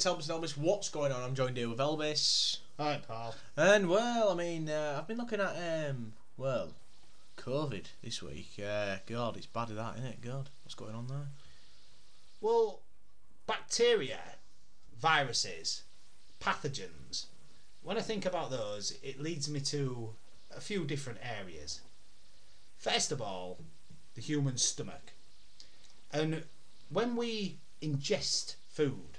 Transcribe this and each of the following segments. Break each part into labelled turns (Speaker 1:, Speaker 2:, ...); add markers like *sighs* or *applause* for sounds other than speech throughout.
Speaker 1: It's Elvis and Elvis. What's going on? I'm joined here with Elvis.
Speaker 2: Hi, pal.
Speaker 1: And, well, I mean, uh, I've been looking at, um, well, COVID this week. Uh, God, it's bad at that, isn't it? God, what's going on there?
Speaker 2: Well, bacteria, viruses, pathogens. When I think about those, it leads me to a few different areas. First of all, the human stomach. And when we ingest food,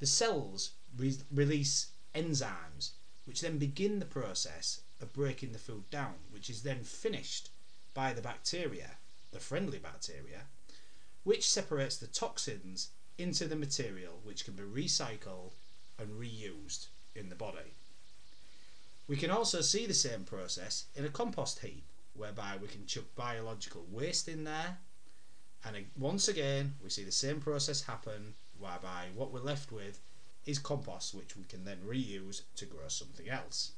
Speaker 2: the cells re- release enzymes which then begin the process of breaking the food down, which is then finished by the bacteria, the friendly bacteria, which separates the toxins into the material which can be recycled and reused in the body. We can also see the same process in a compost heap, whereby we can chuck biological waste in there, and once again we see the same process happen, whereby what we're left with is compost, which we can then reuse to grow something else.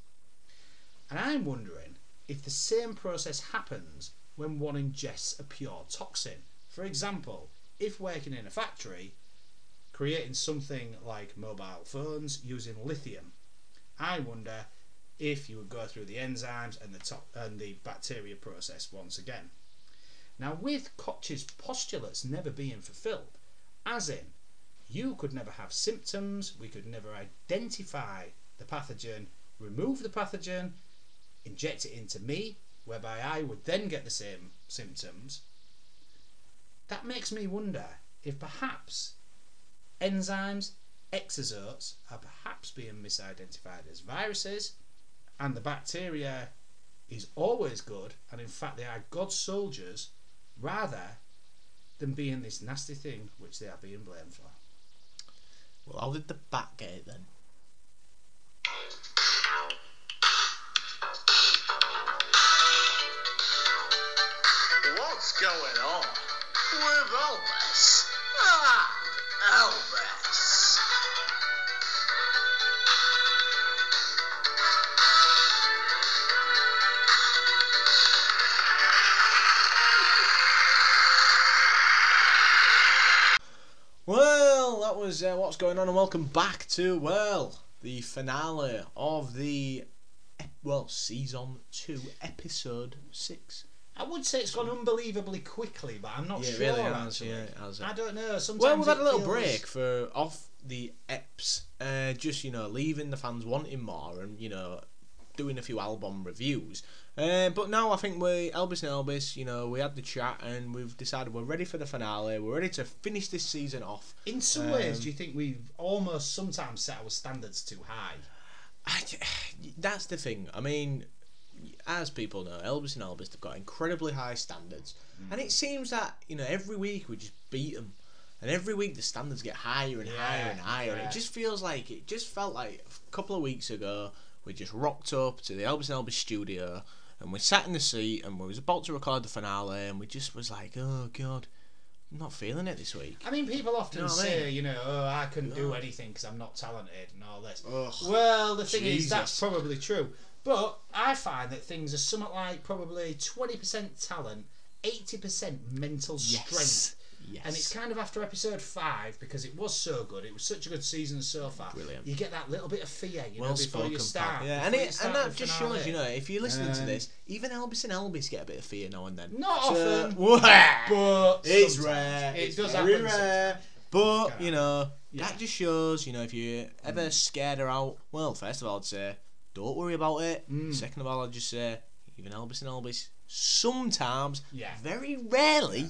Speaker 2: And I'm wondering if the same process happens when one ingests a pure toxin. For example, if working in a factory, creating something like mobile phones using lithium, I wonder if you would go through the enzymes and the to- and the bacteria process once again. Now, with Koch's postulates never being fulfilled, as in you could never have symptoms, we could never identify the pathogen, remove the pathogen, inject it into me, whereby I would then get the same symptoms. That makes me wonder if perhaps enzymes, exosomes are perhaps being misidentified as viruses, and the bacteria is always good, and in fact they are God's soldiers, rather than being this nasty thing which they are being blamed for.
Speaker 1: Well, how did the bat get it then?
Speaker 3: What's going on with Elvis? Ah, Elvis.
Speaker 1: That was uh, what's going on, and welcome back to well the finale of the well season two, episode six.
Speaker 2: I would say it's gone unbelievably quickly, but I'm not
Speaker 1: Yeah,
Speaker 2: sure.
Speaker 1: really has,
Speaker 2: actually.
Speaker 1: yeah, it has.
Speaker 2: I don't know. Sometimes
Speaker 1: Well, we've had a little
Speaker 2: feels-
Speaker 1: break for off the eps, uh, just you know leaving the fans wanting more, and you know doing a few album reviews. Uh, but now I think we Elvis and Elvis, you know, we had the chat and we've decided we're ready for the finale. We're ready to finish this season off.
Speaker 2: In some ways,
Speaker 1: Um,
Speaker 2: do you think we've almost sometimes set our standards too high?
Speaker 1: I, *sighs* that's the thing. I mean, as people know, Elvis and Elvis have got incredibly high standards, and it seems that you know every week we just beat them, and every week the standards get higher and higher and
Speaker 2: Yeah,
Speaker 1: higher. And it just feels like it just felt like a couple of weeks ago we just rocked up to the Elvis and Elvis studio, and we sat in the seat and we was about to record the finale, and we just was like, oh god, I'm not feeling it this week.
Speaker 2: I mean, people often
Speaker 1: know what I
Speaker 2: say,
Speaker 1: mean?
Speaker 2: you know, oh, I couldn't do anything because I'm not talented and all this.
Speaker 1: Ugh.
Speaker 2: Well, the thing is, that's probably true. But I find that things are somewhat like probably 20% talent, 80% mental strength.
Speaker 1: Yes. Yes.
Speaker 2: And it's kind of after episode five because it was so good. It was such a good season so far.
Speaker 1: Brilliant.
Speaker 2: You get that little bit of fear, you
Speaker 1: well
Speaker 2: know, before
Speaker 1: spoken,
Speaker 2: you
Speaker 1: pal.
Speaker 2: start.
Speaker 1: Yeah, and
Speaker 2: before you
Speaker 1: it,
Speaker 2: start
Speaker 1: and that just
Speaker 2: finale.
Speaker 1: shows, you know, if you're listening to
Speaker 2: Um,
Speaker 1: this, even Elvis and Elvis get a bit of fear now and then.
Speaker 2: Not
Speaker 1: So-
Speaker 2: often, *laughs*
Speaker 1: Wah!
Speaker 2: but
Speaker 1: it's rare.
Speaker 2: It
Speaker 1: it's
Speaker 2: does
Speaker 1: very
Speaker 2: happen.
Speaker 1: rare. But
Speaker 2: Can
Speaker 1: you know,
Speaker 2: Yeah. Mm.
Speaker 1: that just shows, you know, if you're ever scared or out, well, first of all, I'd say, don't worry about it.
Speaker 2: Mm.
Speaker 1: Second of all, I'd just say, even Elvis and Elvis, sometimes,
Speaker 2: Yeah.
Speaker 1: very rarely,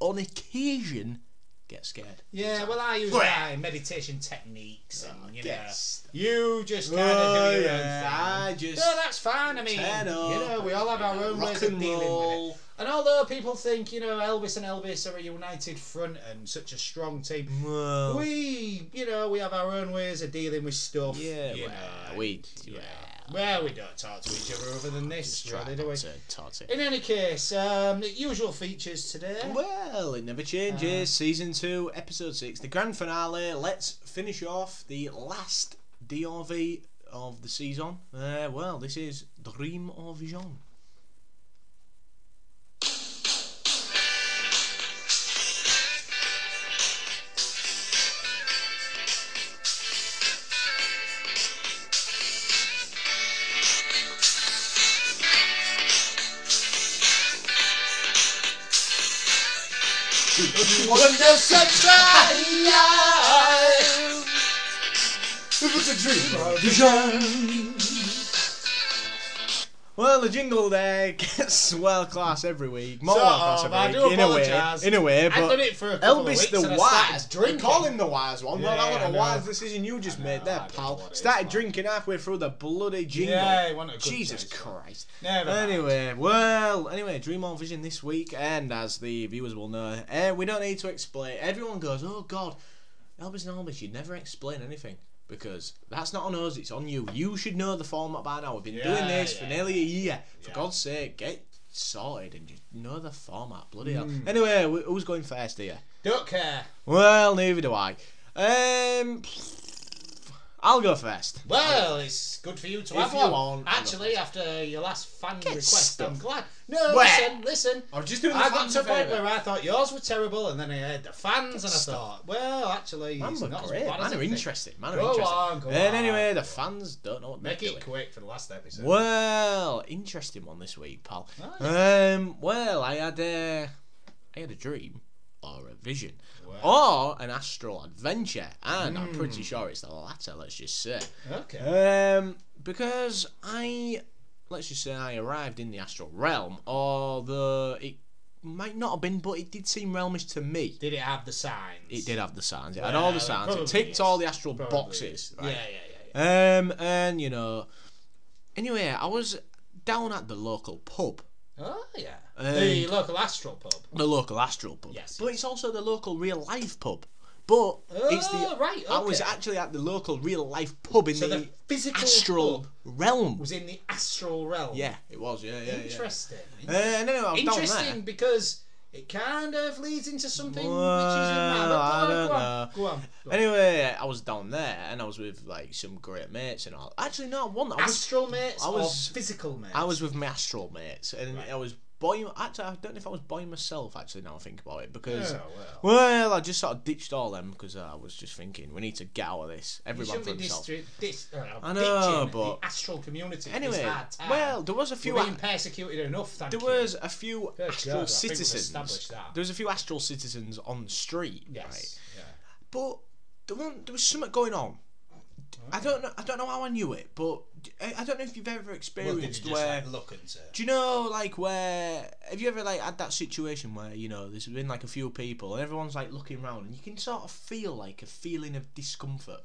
Speaker 1: on occasion, get scared.
Speaker 2: Yeah, well, I use
Speaker 1: Wah!
Speaker 2: my meditation techniques, and
Speaker 1: Oh,
Speaker 2: you know, you just kind of
Speaker 1: Oh,
Speaker 2: do your
Speaker 1: yeah,
Speaker 2: own
Speaker 1: I just
Speaker 2: no, that's fine. I mean, you know, we all have our own ways of dealing with it. And although people think, you know, Elvis and Elvis are a united front and such a strong team,
Speaker 1: Well,
Speaker 2: we, you know, we have our own ways of dealing with stuff.
Speaker 1: yeah, well,
Speaker 2: know,
Speaker 1: we,
Speaker 2: yeah.
Speaker 1: well,
Speaker 2: we don't talk to each other other than this,
Speaker 1: just
Speaker 2: really, do we?
Speaker 1: to tart it.
Speaker 2: In any case, um, usual features today.
Speaker 1: Well, it never changes. Season 2, Episode 6, the grand finale. Let's finish off the last DRV of the season. Uh, well, this is Dream of Vision.
Speaker 2: Under sunshine.
Speaker 1: If it's a dream, Well, the jingle there gets *laughs* well class every week. More
Speaker 2: Sort
Speaker 1: well class
Speaker 2: of,
Speaker 1: every
Speaker 2: I
Speaker 1: week. in a way, in a way,
Speaker 2: I've
Speaker 1: but
Speaker 2: done it for a couple of
Speaker 1: Elvis
Speaker 2: weeks
Speaker 1: the wise.
Speaker 2: started
Speaker 1: They
Speaker 2: drinking.
Speaker 1: the wise one. well, that was a wise decision you just made there,
Speaker 2: I don't know
Speaker 1: pal.
Speaker 2: it is,
Speaker 1: Started
Speaker 2: man.
Speaker 1: drinking halfway through the bloody jingle.
Speaker 2: Yeah, it a good
Speaker 1: Jesus Christ.
Speaker 2: Never mind.
Speaker 1: Anyway, well, anyway, Dream on Vision this week, and as the viewers will know, uh, we don't need to explain. Everyone goes, "Oh God, Elvis and Elvis, you never explain anything." Because that's not on us, it's on you. You should know the format by now. We've been doing
Speaker 2: Yeah,
Speaker 1: this for nearly a year. For
Speaker 2: Yeah.
Speaker 1: God's sake, get sorted and you know the format. Bloody hell.
Speaker 2: Mm.
Speaker 1: Anyway, who's going first here?
Speaker 2: Don't care.
Speaker 1: Well, neither do I. Um, I'll go first.
Speaker 2: Well, it's good for you to
Speaker 1: If
Speaker 2: have
Speaker 1: you
Speaker 2: one.
Speaker 1: want, I'll
Speaker 2: Actually, after your last fan
Speaker 1: Get
Speaker 2: request,
Speaker 1: stuffed.
Speaker 2: I'm glad. No,
Speaker 1: Where?
Speaker 2: listen, listen.
Speaker 1: I was just doing the
Speaker 2: I got
Speaker 1: fans
Speaker 2: to
Speaker 1: a
Speaker 2: a point
Speaker 1: favour.
Speaker 2: where I thought yours were terrible, and then I heard the fans, and I
Speaker 1: stuffed.
Speaker 2: thought, well, actually,
Speaker 1: Man
Speaker 2: it's
Speaker 1: were
Speaker 2: not
Speaker 1: great.
Speaker 2: as bad
Speaker 1: Man
Speaker 2: as
Speaker 1: are
Speaker 2: I think.
Speaker 1: interested. Man are
Speaker 2: Go
Speaker 1: interested.
Speaker 2: on, go
Speaker 1: and
Speaker 2: on,
Speaker 1: anyway, the fans don't know what
Speaker 2: Make
Speaker 1: they're
Speaker 2: it
Speaker 1: doing.
Speaker 2: quick for the last episode.
Speaker 1: Well, interesting one this week, pal.
Speaker 2: Oh,
Speaker 1: Um, well, I had a, I had a dream or a vision
Speaker 2: Wow.
Speaker 1: Or an astral adventure, and I'm
Speaker 2: Hmm.
Speaker 1: pretty sure it's the latter. Let's just say,
Speaker 2: Okay.
Speaker 1: um, because I, let's just say, I arrived in the astral realm, or the it might not have been, but it did seem realmish to me.
Speaker 2: Did it have the signs?
Speaker 1: It did have the signs. It had all the signs. It
Speaker 2: probably
Speaker 1: ticked all the astral
Speaker 2: Probably
Speaker 1: boxes.
Speaker 2: is.
Speaker 1: right?
Speaker 2: Yeah, yeah, yeah. yeah.
Speaker 1: Um, and you know, anyway, I was down at the local pub,
Speaker 2: Oh, yeah.
Speaker 1: Um,
Speaker 2: the local astral pub.
Speaker 1: the local astral pub.
Speaker 2: Yes,
Speaker 1: but
Speaker 2: yes.
Speaker 1: it's also the local real life pub. But it's
Speaker 2: Oh,
Speaker 1: the
Speaker 2: right,
Speaker 1: I was actually at the local real life pub in
Speaker 2: So
Speaker 1: the,
Speaker 2: the physical
Speaker 1: astral realm.
Speaker 2: was in the astral realm.
Speaker 1: Yeah, it was. Yeah, yeah,
Speaker 2: Interesting.
Speaker 1: yeah. Uh, and anyway, I was down
Speaker 2: Interesting
Speaker 1: there.
Speaker 2: because it kind of leads into something
Speaker 1: Well,
Speaker 2: which is in.
Speaker 1: I
Speaker 2: go on, go on. Go on.
Speaker 1: Anyway, I was down there and I was with like some great mates and all. Actually, no, one. I was
Speaker 2: astral mates
Speaker 1: I was-
Speaker 2: or physical mates?
Speaker 1: I was with my astral mates, and
Speaker 2: Right.
Speaker 1: I was by. Actually, I don't know if I was by myself. Actually, now I think about it, because
Speaker 2: Oh, well.
Speaker 1: well, I just sort of ditched all them because I was just thinking we need to get out of this. Everyone for himself.
Speaker 2: distri- dis- uh,
Speaker 1: I know, but-
Speaker 2: the astral community.
Speaker 1: Anyway,
Speaker 2: It's hard time.
Speaker 1: well, there was a few.
Speaker 2: We're being persecuted enough. Thank
Speaker 1: there
Speaker 2: you.
Speaker 1: was a few
Speaker 2: Good
Speaker 1: astral
Speaker 2: God, I think we've
Speaker 1: citizens. There was a few astral citizens on the street, right?
Speaker 2: Yes. Yeah.
Speaker 1: But the one there was something going on. I don't know. I don't know how I knew it, but I, I don't know if you've ever experienced
Speaker 2: you
Speaker 1: where.
Speaker 2: like look and say?
Speaker 1: Do you know, like, where have you ever like had that situation where you know there's been like a few people and everyone's like looking around and you can sort of feel like a feeling of discomfort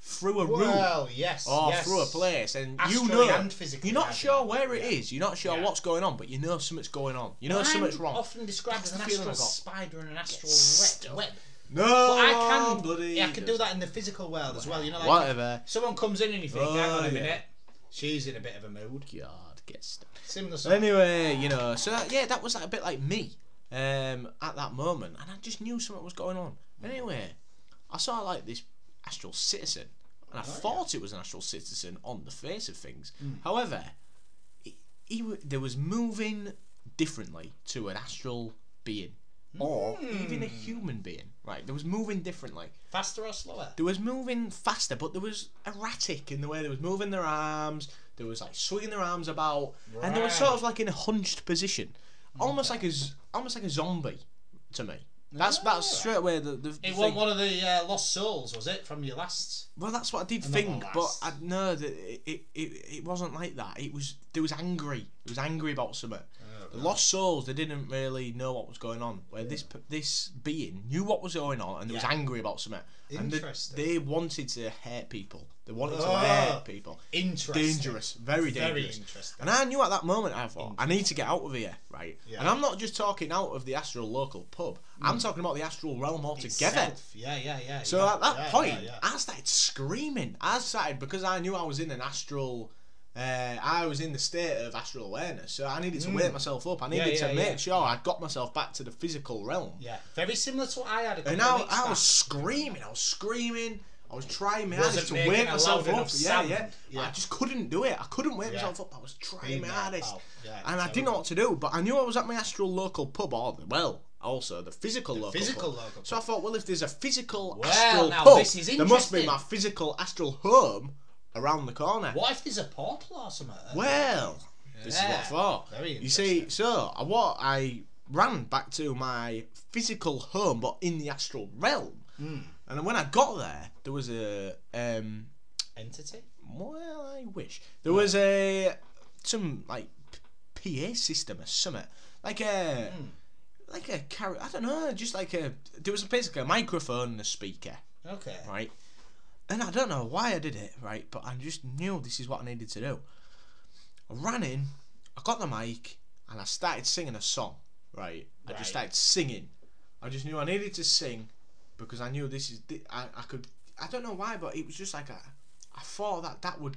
Speaker 1: through a room
Speaker 2: Well, yes.
Speaker 1: or
Speaker 2: yes.
Speaker 1: through a place and you know
Speaker 2: and physically,
Speaker 1: you're not sure
Speaker 2: think.
Speaker 1: where it is,
Speaker 2: Yeah.
Speaker 1: you're not sure
Speaker 2: Yeah.
Speaker 1: what's going on, but you know something's going on. You know something's
Speaker 2: I'm
Speaker 1: wrong.
Speaker 2: Often described
Speaker 1: That's
Speaker 2: as an
Speaker 1: feeling
Speaker 2: astral spider and an astral
Speaker 1: stuff.
Speaker 2: web. web.
Speaker 1: no,
Speaker 2: But I can,
Speaker 1: bloody.
Speaker 2: yeah, I can do that in the physical world as well. You know, like
Speaker 1: Whatever.
Speaker 2: someone comes in and you think,
Speaker 1: Oh,
Speaker 2: hang on a
Speaker 1: oh,
Speaker 2: yeah. She's in a bit of a mood.
Speaker 1: God, get stuck.
Speaker 2: Similar sort.
Speaker 1: Anyway, you know, so yeah, that was like a bit like me um, at that moment, and I just knew something was going on. Anyway, I saw like this astral citizen, and I thought it was an astral citizen on the face of things. However, he, he w- there was moving differently to an astral being, or even a human being. Right, there was moving differently.
Speaker 2: Faster or slower?
Speaker 1: There was moving faster, but there was erratic in the way they was moving their arms. There was like swinging their arms about, and they were sort of like in a hunched position, almost like a almost like a zombie to me. That's that's
Speaker 2: Ah.
Speaker 1: straight away the the.
Speaker 2: It wasn't one of the uh, lost souls, was it, from your last?
Speaker 1: Well, that's what I did think, but. I know that it, it, it, it wasn't like that. It was there was angry. It was angry about something. The lost souls they didn't really know what was going on. Where this this being knew what was going on and they was angry about something. And they,
Speaker 2: Interesting.
Speaker 1: they wanted to hurt people. They wanted to
Speaker 2: Oh.
Speaker 1: hurt people.
Speaker 2: Interesting.
Speaker 1: Dangerous, very
Speaker 2: Very
Speaker 1: dangerous.
Speaker 2: interesting.
Speaker 1: And I knew at that moment I thought I need to get out of here, right?
Speaker 2: Yeah.
Speaker 1: And I'm not just talking out of the astral local pub. I'm mm. talking about the astral realm altogether.
Speaker 2: Itself. Yeah, yeah, yeah.
Speaker 1: So
Speaker 2: yeah,
Speaker 1: at that
Speaker 2: yeah,
Speaker 1: point,
Speaker 2: yeah, yeah.
Speaker 1: I started screaming. I started because I knew I was in an astral. Uh, I was in the state of astral awareness, so I needed to wake myself up. I needed
Speaker 2: Mm. yeah,
Speaker 1: to make
Speaker 2: yeah.
Speaker 1: sure I got myself back to the physical realm.
Speaker 2: yeah, very similar to what I had
Speaker 1: And I, I was screaming. I was screaming. I was trying my hardest to wake myself up. Yeah, yeah,
Speaker 2: Yeah.
Speaker 1: I just couldn't do it. I couldn't wake
Speaker 2: Yeah.
Speaker 1: myself up. I was trying my hardest.
Speaker 2: Yeah,
Speaker 1: and I didn't know what to do. But I knew I was at my astral local pub, or well, also the physical local
Speaker 2: physical
Speaker 1: pub.
Speaker 2: local
Speaker 1: So I thought, well, if there's a physical
Speaker 2: Well,
Speaker 1: astral
Speaker 2: now
Speaker 1: pub,
Speaker 2: this is
Speaker 1: there must be my physical astral home around the corner.
Speaker 2: What if there's a portal or something?
Speaker 1: Well, this is what I
Speaker 2: Yeah.
Speaker 1: thought.
Speaker 2: Very
Speaker 1: You see, so uh, what I ran back to my physical home, but in the astral realm.
Speaker 2: Hmm.
Speaker 1: And when I got there, there was a um,
Speaker 2: Entity.
Speaker 1: well, I wish there was a some like PA system or summit, like a like a car- I don't know, just like a there was basically a microphone and a speaker,
Speaker 2: Okay.
Speaker 1: right? And I don't know why I did it, right? But I just knew this is what I needed to do. I ran in, I got the mic, and I started singing a song, right? I
Speaker 2: Right.
Speaker 1: just started singing. I just knew I needed to sing because I knew this is I, I could I don't know why, but it was just like a, I thought that that would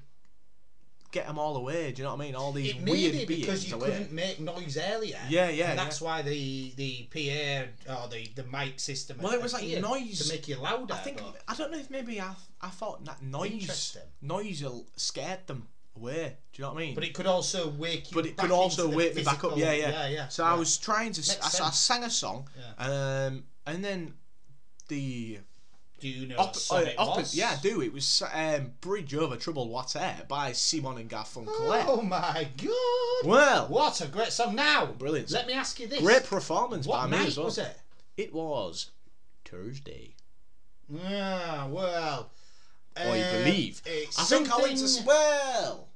Speaker 1: get them all away. Do you know what I mean? All these
Speaker 2: It
Speaker 1: weird
Speaker 2: be because you
Speaker 1: away.
Speaker 2: couldn't make noise earlier.
Speaker 1: Yeah, yeah,
Speaker 2: And that's why the the PA or the the mic system.
Speaker 1: Well, it was like noise.
Speaker 2: to make you louder.
Speaker 1: I think I don't know if maybe I I thought that noise noise scared them away. Do you know what I mean?
Speaker 2: But it could also wake you.
Speaker 1: but it could also wake me back up. Yeah, yeah,
Speaker 2: yeah, yeah.
Speaker 1: So
Speaker 2: yeah.
Speaker 1: I was trying to. I, I sang a song, um, and then the
Speaker 2: Do you know
Speaker 1: op-
Speaker 2: what song
Speaker 1: uh,
Speaker 2: it was?
Speaker 1: yeah, I do. It was um, "Bridge Over Troubled Water" by Simon and Garfunkel.
Speaker 2: Oh my god!
Speaker 1: Well,
Speaker 2: What a great song! Now,
Speaker 1: Brilliant.
Speaker 2: Let me ask you this:
Speaker 1: great performance
Speaker 2: What
Speaker 1: by me
Speaker 2: night
Speaker 1: as well.
Speaker 2: was it?
Speaker 1: It was Thursday.
Speaker 2: Ah, well.
Speaker 1: I
Speaker 2: um,
Speaker 1: believe.
Speaker 2: It's
Speaker 1: I think I went to
Speaker 2: something-
Speaker 1: well.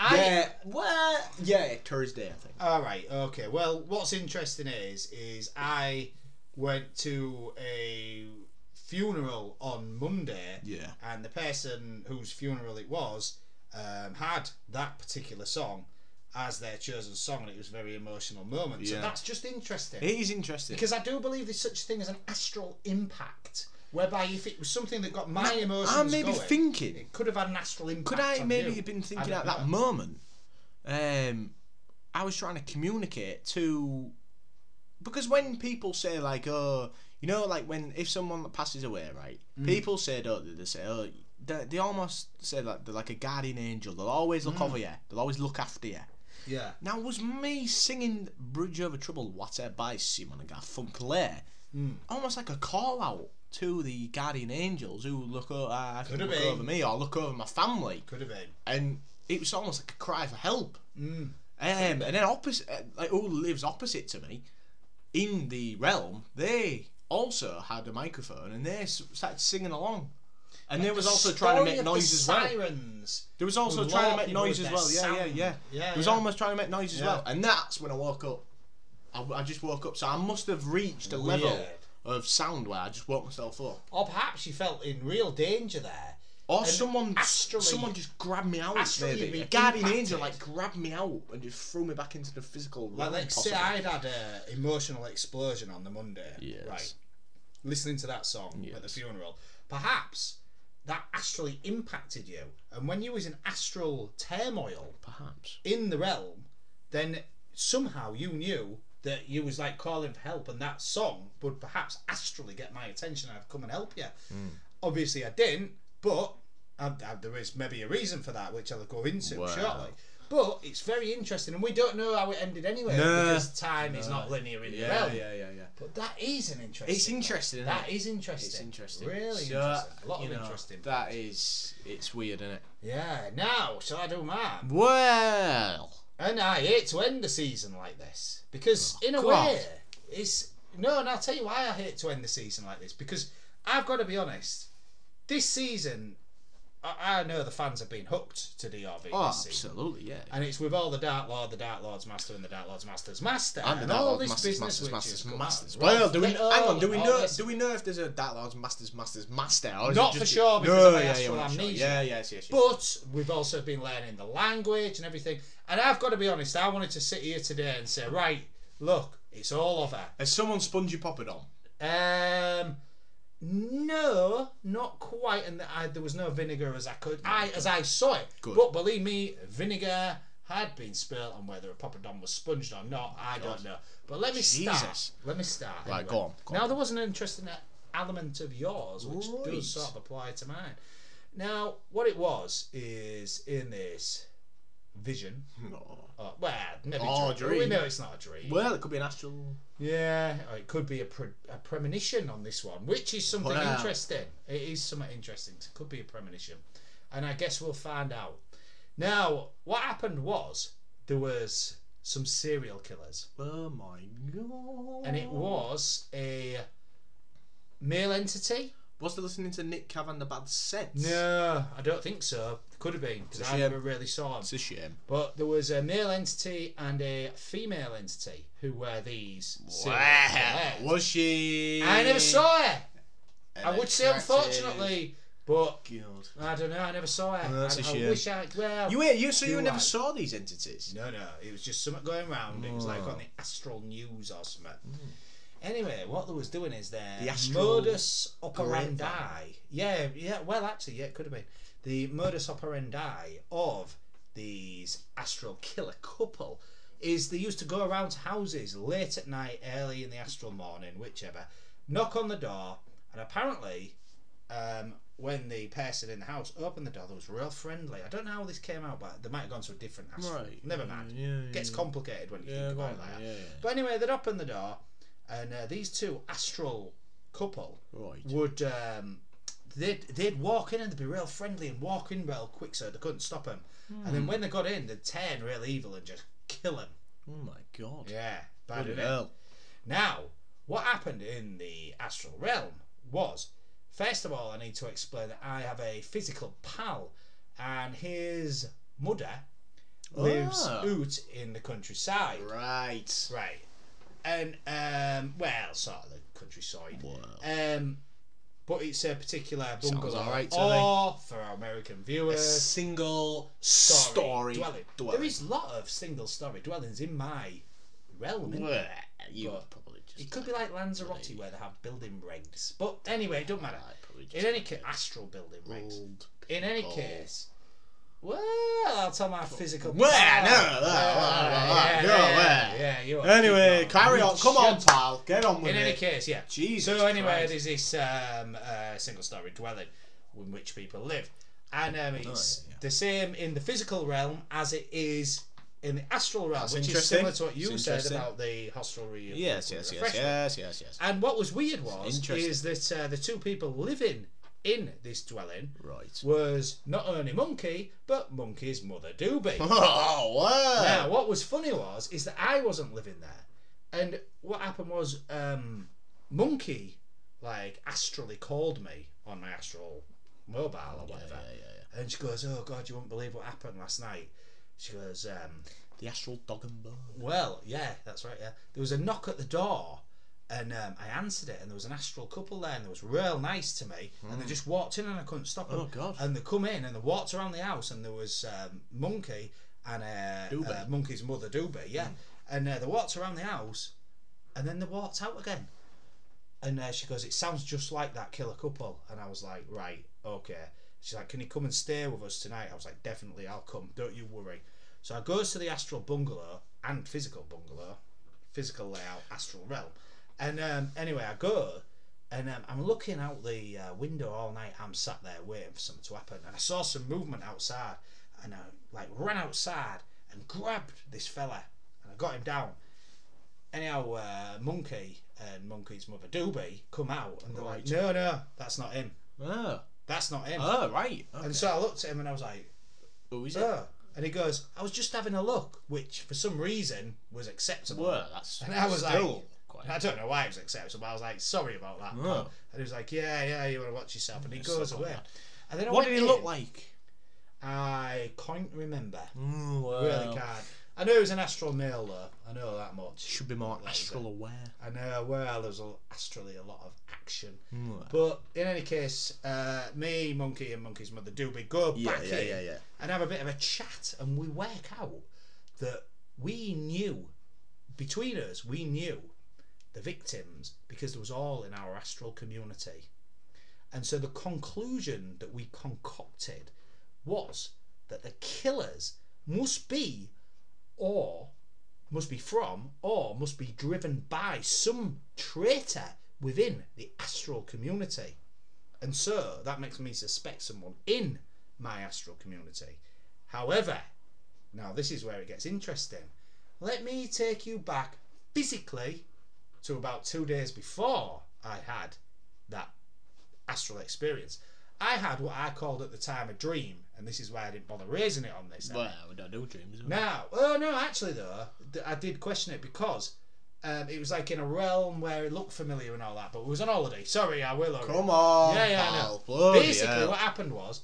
Speaker 2: I-
Speaker 1: yeah, well, yeah, Thursday. I think.
Speaker 2: All right. Okay. Well, what's interesting is is I went to a funeral on Monday,
Speaker 1: Yeah.
Speaker 2: and the person whose funeral it was um, had that particular song as their chosen song, and it was a very emotional moment. So that's just interesting
Speaker 1: It is interesting.
Speaker 2: because I do believe there's such a thing as an astral impact. Whereby, if it was something that got my emotions
Speaker 1: I may be
Speaker 2: going,
Speaker 1: thinking-
Speaker 2: it could have had an astral impact.
Speaker 1: Could I maybe
Speaker 2: you.
Speaker 1: have been thinking at that
Speaker 2: know.
Speaker 1: moment? Um, I was trying to communicate to because when people say like, oh, you know, like when if someone passes away, right?
Speaker 2: Mm.
Speaker 1: People say, don't they? They say, oh, they, they almost say like they're like a guardian angel. They'll always
Speaker 2: Mm.
Speaker 1: look over you. They'll always look after you.
Speaker 2: Yeah.
Speaker 1: Now, was me singing "Bridge Over Troubled Water" by Simon and Garfunkel
Speaker 2: Hmm.
Speaker 1: almost like a call out to the guardian angels who look, o- uh, look over me or look over my family?
Speaker 2: Could have been.
Speaker 1: and it was almost like a cry for help.
Speaker 2: Mm.
Speaker 1: Um, and then opposite, uh, like who lives opposite to me, in the realm, they also had a microphone and they started singing along. And they was
Speaker 2: The
Speaker 1: also trying to make noise as well.
Speaker 2: Sirens.
Speaker 1: There was also trying to make noise as well. Yeah, yeah,
Speaker 2: sound.
Speaker 1: yeah.
Speaker 2: Yeah,
Speaker 1: It was
Speaker 2: yeah.
Speaker 1: almost trying to make noise as
Speaker 2: Yeah.
Speaker 1: well. And that's when I woke up. I, I just woke up. So I must have reached a level of sound where I just woke myself up.
Speaker 2: Or perhaps you felt in real danger there.
Speaker 1: Or someone,
Speaker 2: astrally-
Speaker 1: someone just grabbed me out.
Speaker 2: you'd
Speaker 1: maybe guardian
Speaker 2: impacted.
Speaker 1: angel like grabbed me out and just threw me back into the physical
Speaker 2: Like, let's say I'd had an emotional explosion on the Monday.
Speaker 1: Yes.
Speaker 2: Right. Listening to that song at the funeral. Perhaps that astrally impacted you. And when you was in astral turmoil
Speaker 1: Perhaps.
Speaker 2: in the realm, then somehow you knew that you was like calling for help and that song would perhaps astrally get my attention and I'd come and help you.
Speaker 1: Hmm.
Speaker 2: Obviously I didn't, but I, I, there is maybe a reason for that which I'll go into
Speaker 1: Wow.
Speaker 2: shortly. But it's very interesting and we don't know how it ended anyway
Speaker 1: No.
Speaker 2: because time is not linear in the
Speaker 1: Yeah,
Speaker 2: realm.
Speaker 1: yeah, yeah, yeah.
Speaker 2: But that is an interesting.
Speaker 1: It's interesting. Isn't
Speaker 2: That
Speaker 1: it?
Speaker 2: is interesting.
Speaker 1: It's interesting.
Speaker 2: Really
Speaker 1: So,
Speaker 2: interesting. A lot of
Speaker 1: know,
Speaker 2: interesting.
Speaker 1: That is. It's weird, isn't it?
Speaker 2: Yeah. Now, shall I do mine?
Speaker 1: Well.
Speaker 2: And I hate to end the season like this because, oh, in a
Speaker 1: Oh,
Speaker 2: way, it's no. And I'll tell you why I hate to end the season like this because I've got to be honest. This season, I, I know the fans have been hooked to DRV
Speaker 1: Oh, absolutely, yeah.
Speaker 2: And it's with all the Dark Lord, the Dark Lord's Master, and the Dark Lord's Master's Master,
Speaker 1: And the
Speaker 2: and
Speaker 1: Dark
Speaker 2: all
Speaker 1: Lord
Speaker 2: this
Speaker 1: Masters,
Speaker 2: business
Speaker 1: Masters, Masters, Masters.
Speaker 2: out.
Speaker 1: Well, do we? Hang on. Do we know?
Speaker 2: this.
Speaker 1: Do we know if there's a Dark Lord's Masters, Masters, Master? Or
Speaker 2: Not for sure because
Speaker 1: no,
Speaker 2: of
Speaker 1: yeah, yeah, we're sure. Yeah, yes, yes, yes.
Speaker 2: But we've also been learning the language and everything. And I've got to be honest, I wanted to sit here today and say, right, look, it's all over.
Speaker 1: Has someone spongy popped it on?
Speaker 2: Um, no, not quite. And I, there was no vinegar as I could, I as I saw it.
Speaker 1: Good.
Speaker 2: But believe me, vinegar had been spilled, and whether a poppadom was sponged or not, I don't know. But let me start. Let me start.
Speaker 1: Right,
Speaker 2: anyway.
Speaker 1: go on, go
Speaker 2: now
Speaker 1: on.
Speaker 2: there was an interesting uh, element of yours, which
Speaker 1: Right.
Speaker 2: does sort of apply to mine. Now, what it was is in this vision.
Speaker 1: No.
Speaker 2: Uh, well, maybe
Speaker 1: Oh,
Speaker 2: dream. We know it's not a dream.
Speaker 1: Well, it could be an astral.
Speaker 2: Yeah, it could be a, pre- a premonition on this one, which is something
Speaker 1: Wow.
Speaker 2: interesting. It is something interesting. It could be a premonition, and I guess we'll find out. Now, what happened was there was some serial killers.
Speaker 1: Oh my god.
Speaker 2: And it was a male entity.
Speaker 1: Was they listening to Nick Cave and the Bad Seeds?
Speaker 2: No, I don't think so. Could have been because I
Speaker 1: shame.
Speaker 2: never really saw them.
Speaker 1: It's a shame.
Speaker 2: But there was a male entity and a female entity who were these.
Speaker 1: Wow. Was she?
Speaker 2: I never saw her. I would say unfortunately, but
Speaker 1: God.
Speaker 2: I don't know. I never saw her.
Speaker 1: That's
Speaker 2: I,
Speaker 1: a
Speaker 2: I
Speaker 1: shame.
Speaker 2: wish I. Well,
Speaker 1: You wait, you so you never
Speaker 2: right.
Speaker 1: saw these entities?
Speaker 2: No, no, it was just something going round. It was like
Speaker 1: Oh.
Speaker 2: on the Astral News or something. Hmm. Anyway, what they was doing is their
Speaker 1: The Astral
Speaker 2: modus operandi.
Speaker 1: grapevine.
Speaker 2: Yeah, yeah. Well, actually, yeah, it could have been the modus operandi of these astral killer couple. Is they used to go around to houses late at night, early in the astral morning, whichever, knock on the door, and apparently, um, when the person in the house opened the door, they was real friendly. I don't know how this came out, but they might have gone to a different astral.
Speaker 1: Right.
Speaker 2: Never
Speaker 1: Yeah,
Speaker 2: mind.
Speaker 1: yeah,
Speaker 2: Gets
Speaker 1: yeah.
Speaker 2: complicated when you
Speaker 1: Yeah,
Speaker 2: think
Speaker 1: go
Speaker 2: about
Speaker 1: on,
Speaker 2: that.
Speaker 1: yeah, yeah.
Speaker 2: But anyway, they'd open the door, and uh, these two astral couple
Speaker 1: Right.
Speaker 2: would um, they'd they'd walk in and they'd be real friendly and walk in real quick, so they couldn't stop them. And
Speaker 1: Hmm.
Speaker 2: then when they got in, they'd turn real evil and just kill them.
Speaker 1: Oh my god.
Speaker 2: Yeah, bad
Speaker 1: Bloody hell.
Speaker 2: Now, what happened in the astral realm was, first of all, I need to explain that I have a physical pal, and his mother lives
Speaker 1: Ah.
Speaker 2: out in the countryside.
Speaker 1: Right.
Speaker 2: Right. And um well, sort of the countryside. Um but it's a particular bungalow
Speaker 1: alright to
Speaker 2: or for our American
Speaker 1: A
Speaker 2: viewers
Speaker 1: single
Speaker 2: story,
Speaker 1: story,
Speaker 2: dwelling.
Speaker 1: dwelling.
Speaker 2: There is a lot of single story dwellings in my realm. isn't there?
Speaker 1: Well, you probably just.
Speaker 2: It could be like Lanzarote where they have building regs. But anyway, it don't matter.
Speaker 1: I probably just
Speaker 2: In any case, astral building regs. In any case, well, I'll tell my physical.
Speaker 1: Well, no, no, no,
Speaker 2: Yeah,
Speaker 1: no,
Speaker 2: yeah, yeah, you are.
Speaker 1: Anyway, carry on. Come on, pal. Get on with it.
Speaker 2: In any case, yeah.
Speaker 1: Jesus
Speaker 2: So anyway,
Speaker 1: Christ.
Speaker 2: there's this um, uh, single-story dwelling in which people live, and um, it's
Speaker 1: Oh, yeah, yeah.
Speaker 2: the same in the physical realm as it is in the astral realm,
Speaker 1: That's
Speaker 2: which is similar to what you
Speaker 1: It's
Speaker 2: said about the hostelry.
Speaker 1: Yes, yes, yes, yes, yes, yes.
Speaker 2: And what was weird was is that uh, the two people living in this dwelling
Speaker 1: Right.
Speaker 2: was not only Monkey but Monkey's mother Doobie. *laughs*
Speaker 1: Oh, wow.
Speaker 2: Now, what was funny was is that I wasn't living there, and what happened was um, Monkey like astrally called me on my astral mobile or
Speaker 1: yeah,
Speaker 2: whatever,
Speaker 1: yeah, yeah, yeah.
Speaker 2: and she goes, "Oh God, you won't believe what happened last night." She goes, um,
Speaker 1: The astral dog and bone.
Speaker 2: "Well, yeah, that's right. Yeah, there was a knock at the door." And um, I answered it, and there was an astral couple there, and they was real nice to me. And they just walked in, and I couldn't stop them.
Speaker 1: Oh, God.
Speaker 2: And they come in, and they walked around the house, and there was um, Monkey and uh,
Speaker 1: Doobie.
Speaker 2: uh, Monkey's mother, Doobie, yeah. And uh, they walked around the house, and then they walked out again. And uh, she goes, "It sounds just like that killer couple." And I was like, "Right, okay." She's like, "Can you come and stay with us tonight?" I was like, "Definitely, I'll come. Don't you worry." So I goes to the astral bungalow and physical bungalow, physical layout, astral realm. And um, anyway, I go and um, I'm looking out the uh, window all night. I'm sat there waiting for something to happen, and I saw some movement outside, and I like ran outside and grabbed this fella, and I got him down. Anyhow, uh, Monkey and Monkey's mother Doobie come out, and they're like, "No, no, that's not him.
Speaker 1: Oh.
Speaker 2: That's not him."
Speaker 1: Oh, right. Okay.
Speaker 2: And so I looked at him, and I was like,
Speaker 1: Who is it?
Speaker 2: "Oh." And he goes, "I was just having a look," which for some reason was acceptable.
Speaker 1: Well, that's
Speaker 2: And I was
Speaker 1: still
Speaker 2: like- I don't know why it was acceptable. I was like, sorry about that.
Speaker 1: Oh.
Speaker 2: pal." And he was like, yeah, yeah, you want to watch yourself. And he goes away. And then I
Speaker 1: What did he look like?
Speaker 2: I can't remember.
Speaker 1: Mm, well,
Speaker 2: Really can't. I know he was an astral male though. I know that much.
Speaker 1: Should be more astral aware.
Speaker 2: I know. Well, there's a, astrally a lot of action.
Speaker 1: Mm.
Speaker 2: But in any case, uh, me, Monkey, and Monkey's mother Doobie go
Speaker 1: Yeah,
Speaker 2: back
Speaker 1: yeah,
Speaker 2: in
Speaker 1: yeah, yeah.
Speaker 2: and have a bit of a chat, and we work out that we knew between us, we knew the victims because it was all in our astral community. And so the conclusion that we concocted was that the killers must be or must be from or must be driven by some traitor within the astral community. And so that makes me suspect someone in my astral community. However, now this is where it gets interesting. Let me take you back physically to about two days before I had that astral experience. I had what I called at the time a dream, and this is why I didn't bother raising it on this.
Speaker 1: Well, we don't do dreams. do?
Speaker 2: Now, oh no, actually though, I did question it because um, it was like in a realm where it looked familiar and all that, but it was on holiday. Sorry, I will. Oreo.
Speaker 1: Come on,
Speaker 2: Yeah, yeah, I know.
Speaker 1: Bloody
Speaker 2: Basically,
Speaker 1: hell.
Speaker 2: what happened was,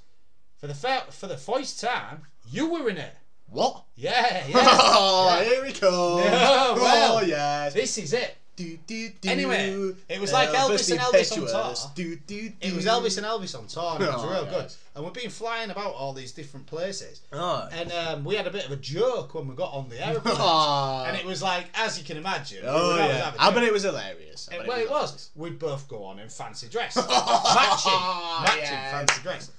Speaker 2: for the fir- for the first time, you were in it.
Speaker 1: What?
Speaker 2: Yeah, *laughs* yeah.
Speaker 1: Oh,
Speaker 2: yeah.
Speaker 1: here we come. *laughs*
Speaker 2: Yeah, well,
Speaker 1: oh, yes.
Speaker 2: This is it.
Speaker 1: Do, do, do.
Speaker 2: Anyway, it was like uh, Elvis and Elvis on tour.
Speaker 1: Do, do, do.
Speaker 2: It was Elvis and Elvis on tour. And it was
Speaker 1: Oh,
Speaker 2: real
Speaker 1: yes.
Speaker 2: good, and we've been flying about all these different places.
Speaker 1: Oh.
Speaker 2: And um, we had a bit of a joke when we got on the airplane.
Speaker 1: Oh. *laughs*
Speaker 2: And it was like, as you can imagine,
Speaker 1: Oh, yeah. I bet it was hilarious. I
Speaker 2: And-
Speaker 1: bet
Speaker 2: well, it was. We'd both go on in fancy dress, *laughs* matching, ah, matching
Speaker 1: Yes.
Speaker 2: fancy dress.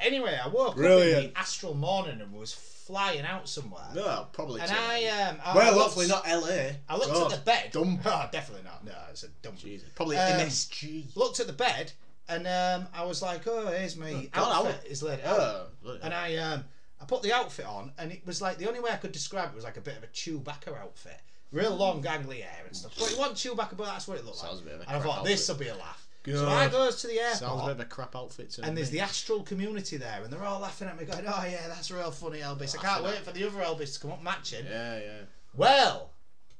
Speaker 2: Anyway, I woke up in the astral morning and was flying out somewhere.
Speaker 1: No, probably.
Speaker 2: And
Speaker 1: too.
Speaker 2: I, um, I,
Speaker 1: well,
Speaker 2: looked-
Speaker 1: hopefully not LA.
Speaker 2: I looked
Speaker 1: God,
Speaker 2: at the bed.
Speaker 1: Dumb. *laughs*
Speaker 2: Oh, definitely not. No, it's a dump.
Speaker 1: Jesus. Probably
Speaker 2: Um,
Speaker 1: MSG.
Speaker 2: Looked at the bed and um, I was like, oh, here's my
Speaker 1: God, I
Speaker 2: outfit. Is laid out.
Speaker 1: Oh,
Speaker 2: And I um I put the outfit on, and it was like the only way I could describe it was like a bit of a Chewbacca outfit, real long gangly hair and stuff. But it wasn't Chewbacca, but that's what it looked
Speaker 1: Sounds a
Speaker 2: like.
Speaker 1: bit of a
Speaker 2: and I thought this will be a laugh. So I goes to the
Speaker 1: Sounds a bit
Speaker 2: airport,
Speaker 1: of a crap outfit to
Speaker 2: and there's
Speaker 1: me.
Speaker 2: the astral community there, and they're all laughing at me, going, "Oh yeah, that's real funny, Elvis. I can't wait for the other Elvis to come up matching."
Speaker 1: Yeah, yeah.
Speaker 2: Well,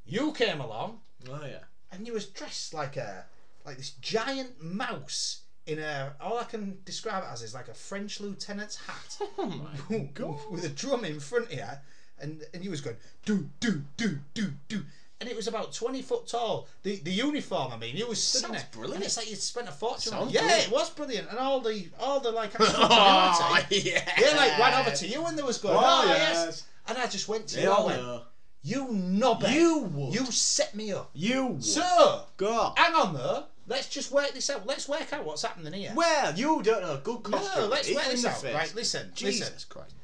Speaker 2: you came along,
Speaker 1: Oh, yeah.
Speaker 2: and you was dressed like a like this giant mouse in a all I can describe it as is like a French lieutenant's hat. *laughs*
Speaker 1: Oh, my God. *laughs*
Speaker 2: with a drum in front of you, and and you was going do do do do do, and it was about twenty foot tall. The the uniform, I mean, he was stood in
Speaker 1: Sounds
Speaker 2: it,
Speaker 1: brilliant.
Speaker 2: and it's like you spent a fortune. on
Speaker 1: Sounds
Speaker 2: Yeah,
Speaker 1: brilliant.
Speaker 2: it was brilliant, and all the all the like *laughs* actual
Speaker 1: Oh,
Speaker 2: community,
Speaker 1: yeah.
Speaker 2: they like ran over to you and they was going,
Speaker 1: Oh,
Speaker 2: oh,
Speaker 1: yes.
Speaker 2: yes. and I just went to
Speaker 1: They
Speaker 2: you. I went,
Speaker 1: know.
Speaker 2: you knobhead,
Speaker 1: You would.
Speaker 2: you set me up.
Speaker 1: You would.
Speaker 2: So
Speaker 1: Go.
Speaker 2: hang on though, let's just work this out. Let's work out what's happening here.
Speaker 1: Well, you don't know. Good costume.
Speaker 2: no, let's work this out.
Speaker 1: face.
Speaker 2: Right, listen,
Speaker 1: Jesus
Speaker 2: listen.
Speaker 1: Christ.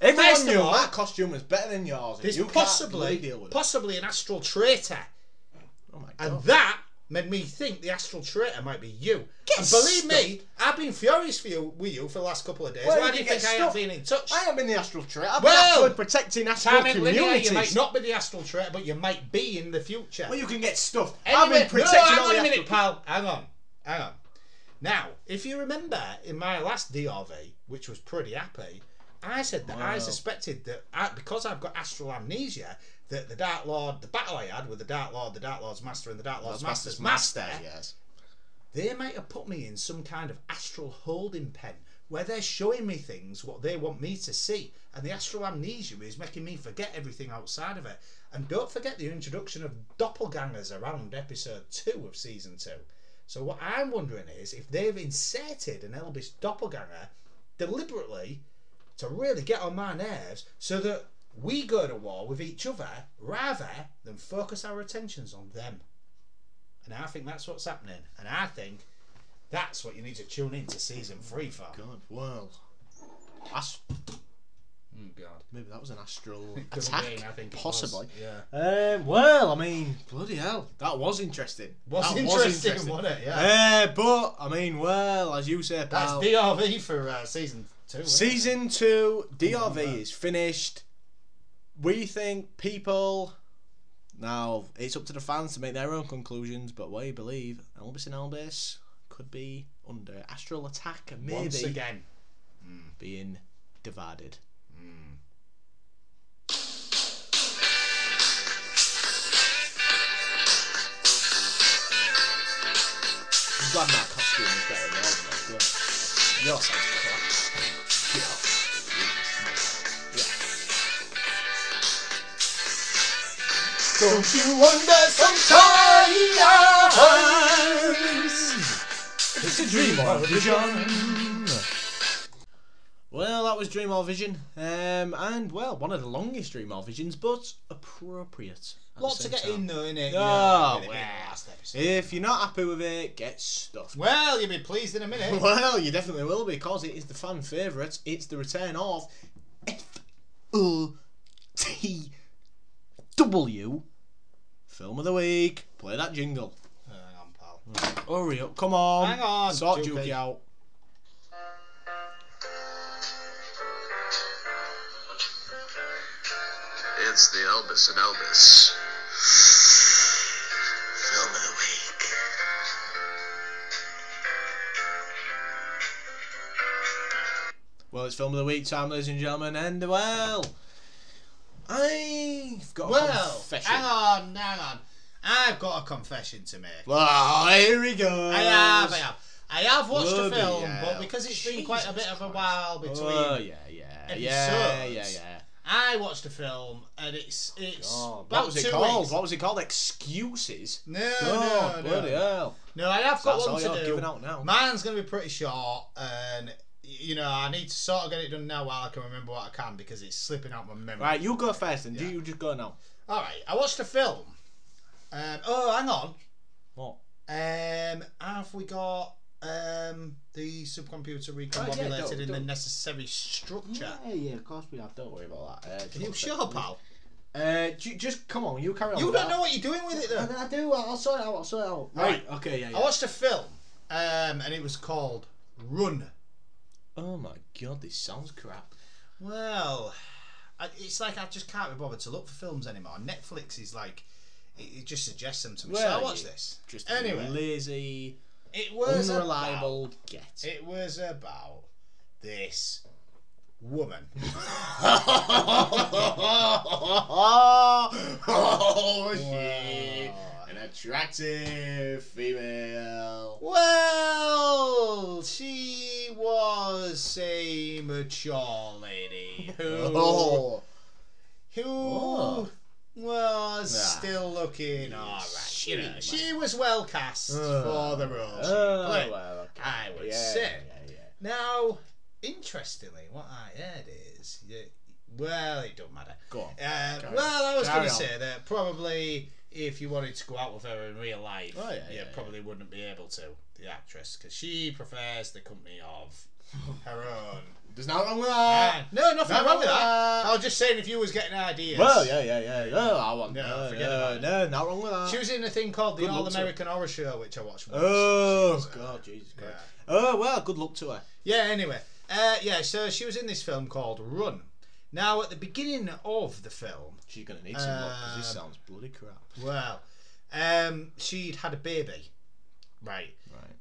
Speaker 1: Everyone
Speaker 2: First
Speaker 1: knew
Speaker 2: all,
Speaker 1: that costume was better than yours. and
Speaker 2: There's
Speaker 1: you can't
Speaker 2: possibly
Speaker 1: deal with it.
Speaker 2: possibly an astral traitor.
Speaker 1: Oh my
Speaker 2: And that made me think the astral traitor might be you.
Speaker 1: Get
Speaker 2: and believe
Speaker 1: stuffed.
Speaker 2: me, I've been furious for you with you for the last couple of days.
Speaker 1: Well,
Speaker 2: Why
Speaker 1: you
Speaker 2: do you
Speaker 1: get
Speaker 2: think I haven't been in touch?
Speaker 1: I haven't been the astral trait. I've
Speaker 2: Well,
Speaker 1: been actually protecting astral
Speaker 2: Time in linear,
Speaker 1: communities.
Speaker 2: you might not be the astral traitor, but you might be in the future.
Speaker 1: Well, you can get stuffed. I've
Speaker 2: Anyway,
Speaker 1: been protecting
Speaker 2: no, hang
Speaker 1: all
Speaker 2: on
Speaker 1: the
Speaker 2: a minute,
Speaker 1: astral-
Speaker 2: pal. Hang on, hang on. Now, if you remember, in my last DRV, which was pretty happy, I said that I suspected that I, because I've got astral amnesia, that the Dark Lord, the battle I had with the Dark Lord, the Dark Lord's Master, and the Dark Lord's
Speaker 1: Master's
Speaker 2: Master's
Speaker 1: master.
Speaker 2: Master,
Speaker 1: Yes.
Speaker 2: they might have put me in some kind of astral holding pen where they're showing me things what they want me to see and the astral amnesia is making me forget everything outside of it and don't forget the introduction of doppelgangers around episode 2 of season 2 so what i'm wondering is if they've inserted an elvis doppelganger deliberately to really get on my nerves so that we go to war with each other rather than focus our attentions on them and I think that's what's happening. And I think that's what you need to tune in to season three for.
Speaker 1: God, well. Ast-
Speaker 2: Oh, God.
Speaker 1: maybe that was an astral *laughs* attack.
Speaker 2: been, I think
Speaker 1: possibly.
Speaker 2: Yeah.
Speaker 1: Um, well, I mean, bloody hell, that was interesting.
Speaker 2: Was
Speaker 1: that
Speaker 2: interesting, wasn't it? Yeah.
Speaker 1: Uh, but I mean, well, as you say,
Speaker 2: That's
Speaker 1: pal,
Speaker 2: DRV for uh, season two. wasn't it?
Speaker 1: season two DRV is finished. We think people. Now it's up to the fans to make their own conclusions, but we believe Elvis and Elvis could be under astral attack maybe
Speaker 2: Once again. Hmm.
Speaker 1: being divided. Hmm. I'm glad my costume is better than yours, though. Good. Yours sounds crap. Yeah. Yeah. Don't you wonder sometimes it's a dream or a vision? Well, that was Dream or Vision, um, and well, one of the longest Dream or Visions, but appropriate. At
Speaker 2: Lot to get
Speaker 1: time.
Speaker 2: in though, innit?
Speaker 1: Oh,
Speaker 2: You know,
Speaker 1: well.
Speaker 2: episode.
Speaker 1: If you're not happy with it, get stuffed.
Speaker 2: Well, you'll be pleased in a minute. *laughs*
Speaker 1: Well, you definitely will be because it is the fan favourite. It's the return of F O T W Film of the Week. Play that jingle.
Speaker 2: Hang on, pal. Hmm.
Speaker 1: Hurry up, come on.
Speaker 2: Hang on,
Speaker 1: Sort
Speaker 2: Jukey.
Speaker 1: Jukey out.
Speaker 3: It's the Elvis and Elvis film of the week.
Speaker 1: Well, it's film of the week time, ladies and gentlemen, and well, I've got a
Speaker 2: Well,
Speaker 1: confession.
Speaker 2: hang on, hang on. I've got a confession to make.
Speaker 1: Oh, here he goes.
Speaker 2: I have, I have. I have watched
Speaker 1: Bloody
Speaker 2: a film,
Speaker 1: hell.
Speaker 2: but because it's been quite a
Speaker 1: Jesus
Speaker 2: bit of a while between.
Speaker 1: Oh yeah, yeah, yeah, yeah, yeah.
Speaker 2: I watched a film, and it's it's
Speaker 1: God,
Speaker 2: about
Speaker 1: what was it
Speaker 2: two
Speaker 1: called?
Speaker 2: weeks.
Speaker 1: What was it called? Excuses.
Speaker 2: No,
Speaker 1: Oh,
Speaker 2: no,
Speaker 1: bloody
Speaker 2: no.
Speaker 1: hell.
Speaker 2: No, I have got
Speaker 1: That's
Speaker 2: one
Speaker 1: all
Speaker 2: to
Speaker 1: you're
Speaker 2: do.
Speaker 1: giving out now.
Speaker 2: Mine's going to be pretty short, and you know I need to sort of get it done now while I can remember what I can because it's slipping out my memory.
Speaker 1: Right, you go first, and do you just go now?
Speaker 2: All right, I watched a film. Um, oh, hang on.
Speaker 1: What?
Speaker 2: Um, have we got um, the supercomputer reconfabulated
Speaker 1: Oh, yeah, don't-
Speaker 2: in the necessary structure?
Speaker 1: Yeah, yeah, of course we have. Don't worry about that. Uh,
Speaker 2: Are you sure, pal?
Speaker 1: Uh, ju- just come on, you carry on.
Speaker 2: You don't
Speaker 1: that.
Speaker 2: know what you're doing with it, though.
Speaker 1: I, I do. I'll sort it out. I'll sort it out.
Speaker 2: Right.
Speaker 1: Okay. Yeah. yeah.
Speaker 2: I watched a film, um, and it was called Run.
Speaker 1: Oh my god, this sounds crap.
Speaker 2: Well, I, it's like I just can't be bothered to look for films anymore. Netflix is like, it, it just suggests them to me. so
Speaker 1: Well,
Speaker 2: I watched
Speaker 1: you-
Speaker 2: this.
Speaker 1: Just
Speaker 2: Anyway.
Speaker 1: lazy,
Speaker 2: It was
Speaker 1: unreliable.
Speaker 2: About,
Speaker 1: Get.
Speaker 2: it was about this woman. *laughs*
Speaker 1: oh, she an attractive female.
Speaker 2: Well, she was a mature lady who *laughs*
Speaker 1: Oh,
Speaker 2: who
Speaker 1: Oh.
Speaker 2: Was
Speaker 1: Ah.
Speaker 2: still looking alright.
Speaker 1: She
Speaker 2: You know, she was well cast for the role she
Speaker 1: oh,
Speaker 2: played.
Speaker 1: well, okay.
Speaker 2: I would
Speaker 1: yeah,
Speaker 2: say.
Speaker 1: Yeah, yeah.
Speaker 2: Now, interestingly, what I heard is, yeah, well, it don't matter.
Speaker 1: Go on.
Speaker 2: Uh,
Speaker 1: Carry
Speaker 2: well, I was going to say that probably if you wanted to go out with her in real life,
Speaker 1: Oh, yeah,
Speaker 2: you probably wouldn't be able to, the actress, because she prefers the company of *laughs* her own.
Speaker 1: There's nothing wrong with that.
Speaker 2: no, nothing wrong with that. I was just saying if you was getting ideas.
Speaker 1: Well, yeah, yeah, yeah, yeah. I want.
Speaker 2: No,
Speaker 1: No,
Speaker 2: forget
Speaker 1: no,
Speaker 2: about it.
Speaker 1: no, not wrong with that.
Speaker 2: She was in a thing called the
Speaker 1: Good luck
Speaker 2: All American Horror Show, which I watched once.
Speaker 1: Oh
Speaker 2: She was, uh,
Speaker 1: God, Jesus Christ.
Speaker 2: yeah.
Speaker 1: Oh well, good luck to her.
Speaker 2: Yeah, anyway. Uh, yeah, so she was in this film called Run. Now, at the beginning of the film,
Speaker 1: She's gonna need some luck because this
Speaker 2: Um,
Speaker 1: sounds bloody crap.
Speaker 2: well, um, she'd had a baby. Right.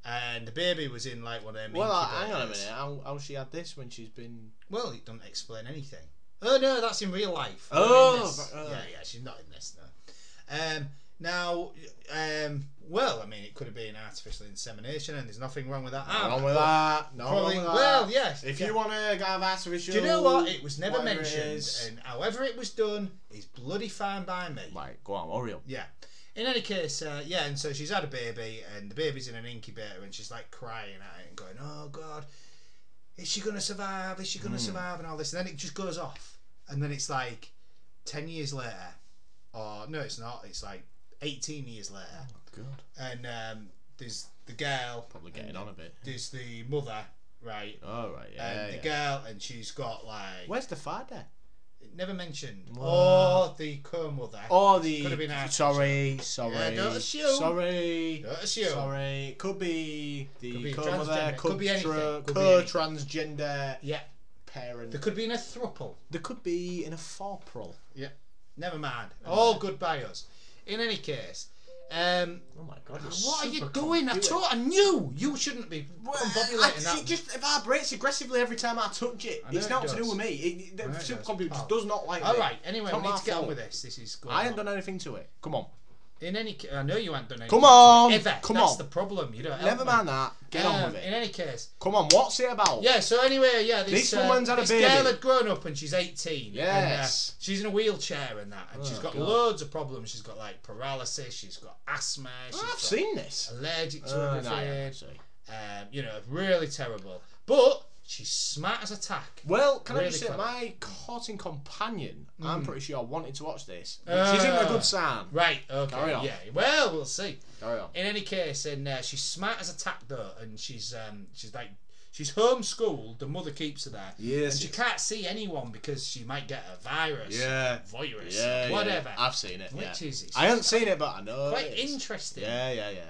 Speaker 2: And the baby was in like one of them.
Speaker 1: Well, uh, hang on a minute. How how she had this when she's been?
Speaker 2: Well, it doesn't explain anything. Oh no, that's in real life.
Speaker 1: Oh, but- oh.
Speaker 2: yeah, yeah, she's not in this no. Um, now, um, well, I mean, it could have been artificial insemination, and there's nothing wrong with that. Either,
Speaker 1: wrong with that. No
Speaker 2: Probably,
Speaker 1: wrong with that.
Speaker 2: well, yes.
Speaker 1: If
Speaker 2: yeah.
Speaker 1: you want to have artificial,
Speaker 2: Do you know what? It was never mentioned, and however it was done is bloody fine by me.
Speaker 1: Right, go on, up.
Speaker 2: Yeah. In any case, uh, yeah, and so she's had a baby, and the baby's in an incubator, and she's like crying at it and going, "Oh God, is she gonna survive? Is she gonna survive?" And all this, and then it just goes off, and then it's like ten years later, or no, it's not. It's like eighteen years later, Oh
Speaker 1: God,
Speaker 2: and um, there's the girl,
Speaker 1: probably getting on a bit.
Speaker 2: there's the mother, right,
Speaker 1: Oh right, yeah.
Speaker 2: and the
Speaker 1: yeah.
Speaker 2: girl, and she's got like
Speaker 1: Where's the father?
Speaker 2: Never mentioned,
Speaker 1: What?
Speaker 2: or the co-mother.
Speaker 1: Oh, the.
Speaker 2: Oh, could have been artificial.
Speaker 1: sorry, sorry.
Speaker 2: Yeah, don't assume.
Speaker 1: Sorry.
Speaker 2: Don't assume.
Speaker 1: Sorry. Could be the
Speaker 2: Could be
Speaker 1: co-mother.
Speaker 2: transgender,
Speaker 1: Could,
Speaker 2: could be anything,
Speaker 1: tra-
Speaker 2: could
Speaker 1: co-transgender
Speaker 2: Yeah,
Speaker 1: parent.
Speaker 2: there could be in a thruple.
Speaker 1: There could be in a forprel.
Speaker 2: Never mind. All good by us. In any case, um,
Speaker 1: Oh my god!
Speaker 2: what are you doing? I told, I knew you shouldn't be confabulating
Speaker 1: I,
Speaker 2: that.
Speaker 1: it just vibrates aggressively every time I touch it.
Speaker 2: I
Speaker 1: It's
Speaker 2: it
Speaker 1: not to do with me. It, the
Speaker 2: know does.
Speaker 1: supercomputer
Speaker 2: Oh.
Speaker 1: does not like
Speaker 2: All
Speaker 1: me.
Speaker 2: right. Anyway,
Speaker 1: It's
Speaker 2: we need to get on with this. This is going
Speaker 1: I
Speaker 2: haven't
Speaker 1: done anything to it. Come on.
Speaker 2: In any, ca- I know you ain't done anything.
Speaker 1: Come on.
Speaker 2: Ever.
Speaker 1: come
Speaker 2: That's
Speaker 1: on.
Speaker 2: the problem. You don't. help
Speaker 1: Never
Speaker 2: me.
Speaker 1: mind that. Get on
Speaker 2: Um,
Speaker 1: with
Speaker 2: In
Speaker 1: it.
Speaker 2: any case,
Speaker 1: Come on. What's it about?
Speaker 2: yeah. So anyway, yeah. This,
Speaker 1: This
Speaker 2: uh,
Speaker 1: woman's had a
Speaker 2: this
Speaker 1: baby.
Speaker 2: girl had grown up and she's eighteen.
Speaker 1: Yes.
Speaker 2: And, uh, she's in a wheelchair and that, and
Speaker 1: Oh,
Speaker 2: she's got
Speaker 1: God.
Speaker 2: loads of problems. She's got like paralysis. She's got asthma. She's
Speaker 1: Oh, I've
Speaker 2: got
Speaker 1: seen this.
Speaker 2: allergic to
Speaker 1: Oh, no,
Speaker 2: everything.
Speaker 1: I haven't, sorry.
Speaker 2: um, you know, really terrible. But she's smart as a tack.
Speaker 1: Well, can I just say,
Speaker 2: clever.
Speaker 1: my courting companion, I'm pretty sure, wanted to watch this.
Speaker 2: Uh,
Speaker 1: She's in a good sign.
Speaker 2: Right, okay,
Speaker 1: Carry on.
Speaker 2: yeah. Well, we'll see.
Speaker 1: Carry on.
Speaker 2: In any case, and uh, she's smart as a tack though, and she's um, she's like she's homeschooled. The mother keeps her there,
Speaker 1: Yes,
Speaker 2: and she can't see anyone because she might get a virus,
Speaker 1: Yeah.
Speaker 2: virus,
Speaker 1: Yeah, yeah,
Speaker 2: whatever.
Speaker 1: I've seen it.
Speaker 2: Which
Speaker 1: yeah.
Speaker 2: is
Speaker 1: I haven't seen it, but I know.
Speaker 2: quite interesting.
Speaker 1: Yeah, yeah, yeah.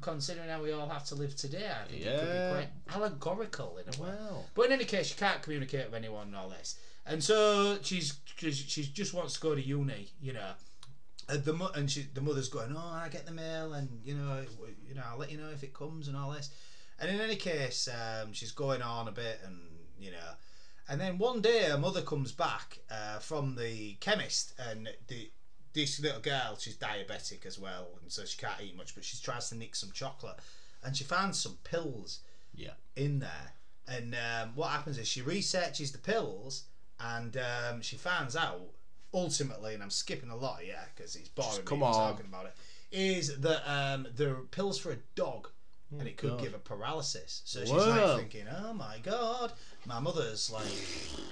Speaker 2: Considering how we all have to live today, I think it could be quite allegorical in a way.
Speaker 1: Well.
Speaker 2: But in any case, she can't communicate with anyone and all this. And so she's she's she just wants to go to uni, you know. And the mo- and she, the mother's going, oh, I get the mail, and you know, you know, I'll let you know if it comes and all this. And in any case, um, she's going on a bit, and you know, And then one day, her mother comes back uh, from the chemist, and the this little girl, she's diabetic as well, and so she can't eat much, but she tries to nick some chocolate, and she finds some pills
Speaker 1: Yeah.
Speaker 2: in there. And um, what happens is she researches the pills, and um, she finds out ultimately, and I'm skipping a lot here because it's boring.
Speaker 1: come
Speaker 2: me
Speaker 1: on.
Speaker 2: talking about it. Is that um, there are pills for a dog, and it could
Speaker 1: God.
Speaker 2: give her paralysis. So she's like thinking, "Oh my god, my mother's like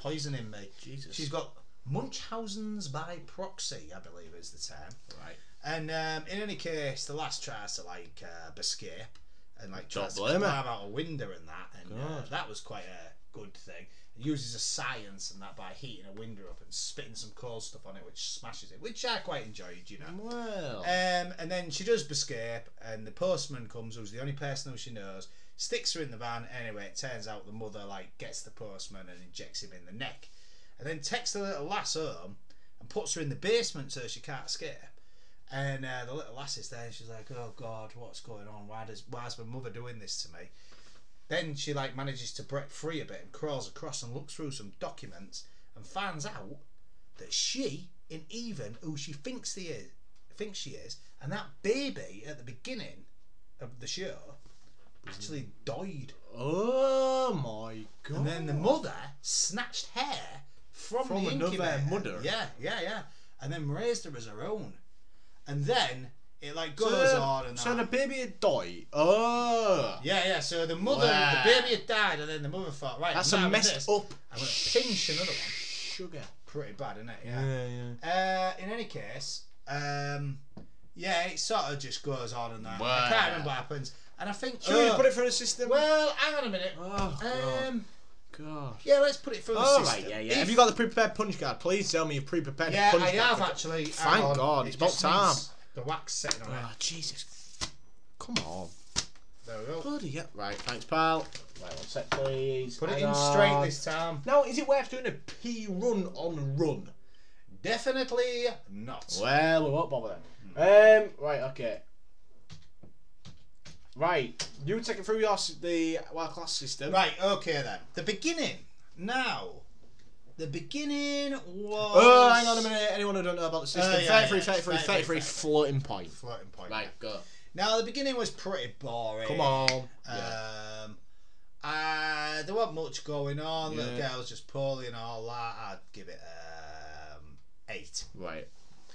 Speaker 2: poisoning me."
Speaker 1: Jesus.
Speaker 2: She's got Munchausen's by proxy, I believe is the term.
Speaker 1: Right.
Speaker 2: And um, in any case, the last tries to like uh, escape and like tries to climb out a window and that, and uh, that was quite a good thing. It uses a science and that by heating a window up and spitting some cold stuff on it, which smashes it, which I quite enjoyed, you know.
Speaker 1: Well.
Speaker 2: Um, and then she does escape, and the postman comes, who's the only person who she knows, sticks her in the van. Anyway, it turns out the mother like gets the postman and injects him in the neck, and then takes the little lass home and puts her in the basement so she can't escape. And uh, the little lass is there, and she's like, "Oh God, what's going on? Why does why is my mother doing this to me?" Then she like manages to break free a bit and crawls across and looks through some documents and finds out that she, in even who she thinks he is, thinks she is, and that baby at the beginning of the show actually died.
Speaker 1: oh my god.
Speaker 2: And then the mother snatched hair from,
Speaker 1: From
Speaker 2: the
Speaker 1: another
Speaker 2: incubator.
Speaker 1: mother?
Speaker 2: Yeah, yeah, yeah. And then raised her as her own. And then it like
Speaker 1: So,
Speaker 2: goes on and
Speaker 1: so
Speaker 2: that.
Speaker 1: the baby had died. Oh.
Speaker 2: Yeah, yeah. So the mother,
Speaker 1: Wow.
Speaker 2: the baby had died, and then the mother thought, right,
Speaker 1: That's a messed
Speaker 2: this,
Speaker 1: up.
Speaker 2: I'm gonna pinch another one.
Speaker 1: Sugar.
Speaker 2: Pretty bad, isn't it?
Speaker 1: Yeah, yeah.
Speaker 2: Uh, in any case, um, yeah, it sort of just goes on and that. I can't remember what happens. And I think. Oh,
Speaker 1: put it through the system?
Speaker 2: Well, hang on a minute.
Speaker 1: oh.
Speaker 2: Um,
Speaker 1: god.
Speaker 2: yeah, let's put it through the
Speaker 1: All
Speaker 2: system.
Speaker 1: right, yeah, yeah.
Speaker 2: If-
Speaker 1: Have you got the pre-prepared punch card? Please tell me you've pre-prepared
Speaker 2: Yeah,
Speaker 1: punch card.
Speaker 2: Yeah, I
Speaker 1: card.
Speaker 2: have actually. Hang
Speaker 1: Thank
Speaker 2: on.
Speaker 1: God,
Speaker 2: It
Speaker 1: it's about
Speaker 2: just
Speaker 1: time.
Speaker 2: needs The wax setting on it.
Speaker 1: Oh, Jesus. Come on.
Speaker 2: There we go.
Speaker 1: Bloody yeah. Right, thanks, pal. Right, one sec, please.
Speaker 2: Put it
Speaker 1: Hang
Speaker 2: in straight
Speaker 1: on.
Speaker 2: this time.
Speaker 1: Now, is it worth doing a P run on run?
Speaker 2: Definitely not.
Speaker 1: Well, we won't bother then. Um, right, okay. Right, you take it through your s- the world class system.
Speaker 2: Right, okay then. The beginning. Now, the beginning was.
Speaker 1: Oh, hang on a minute. Anyone who don't know about the system?
Speaker 2: Oh, yeah,
Speaker 1: 33,
Speaker 2: yeah,
Speaker 1: 33,
Speaker 2: 33,
Speaker 1: 33, floating point.
Speaker 2: Floating point.
Speaker 1: Right, go.
Speaker 2: Now, the beginning was pretty boring.
Speaker 1: Come on. Yeah.
Speaker 2: Um, uh, there wasn't much going on. The
Speaker 1: Yeah.
Speaker 2: girl was just poorly and all that. I'd give it um, eight.
Speaker 1: Right.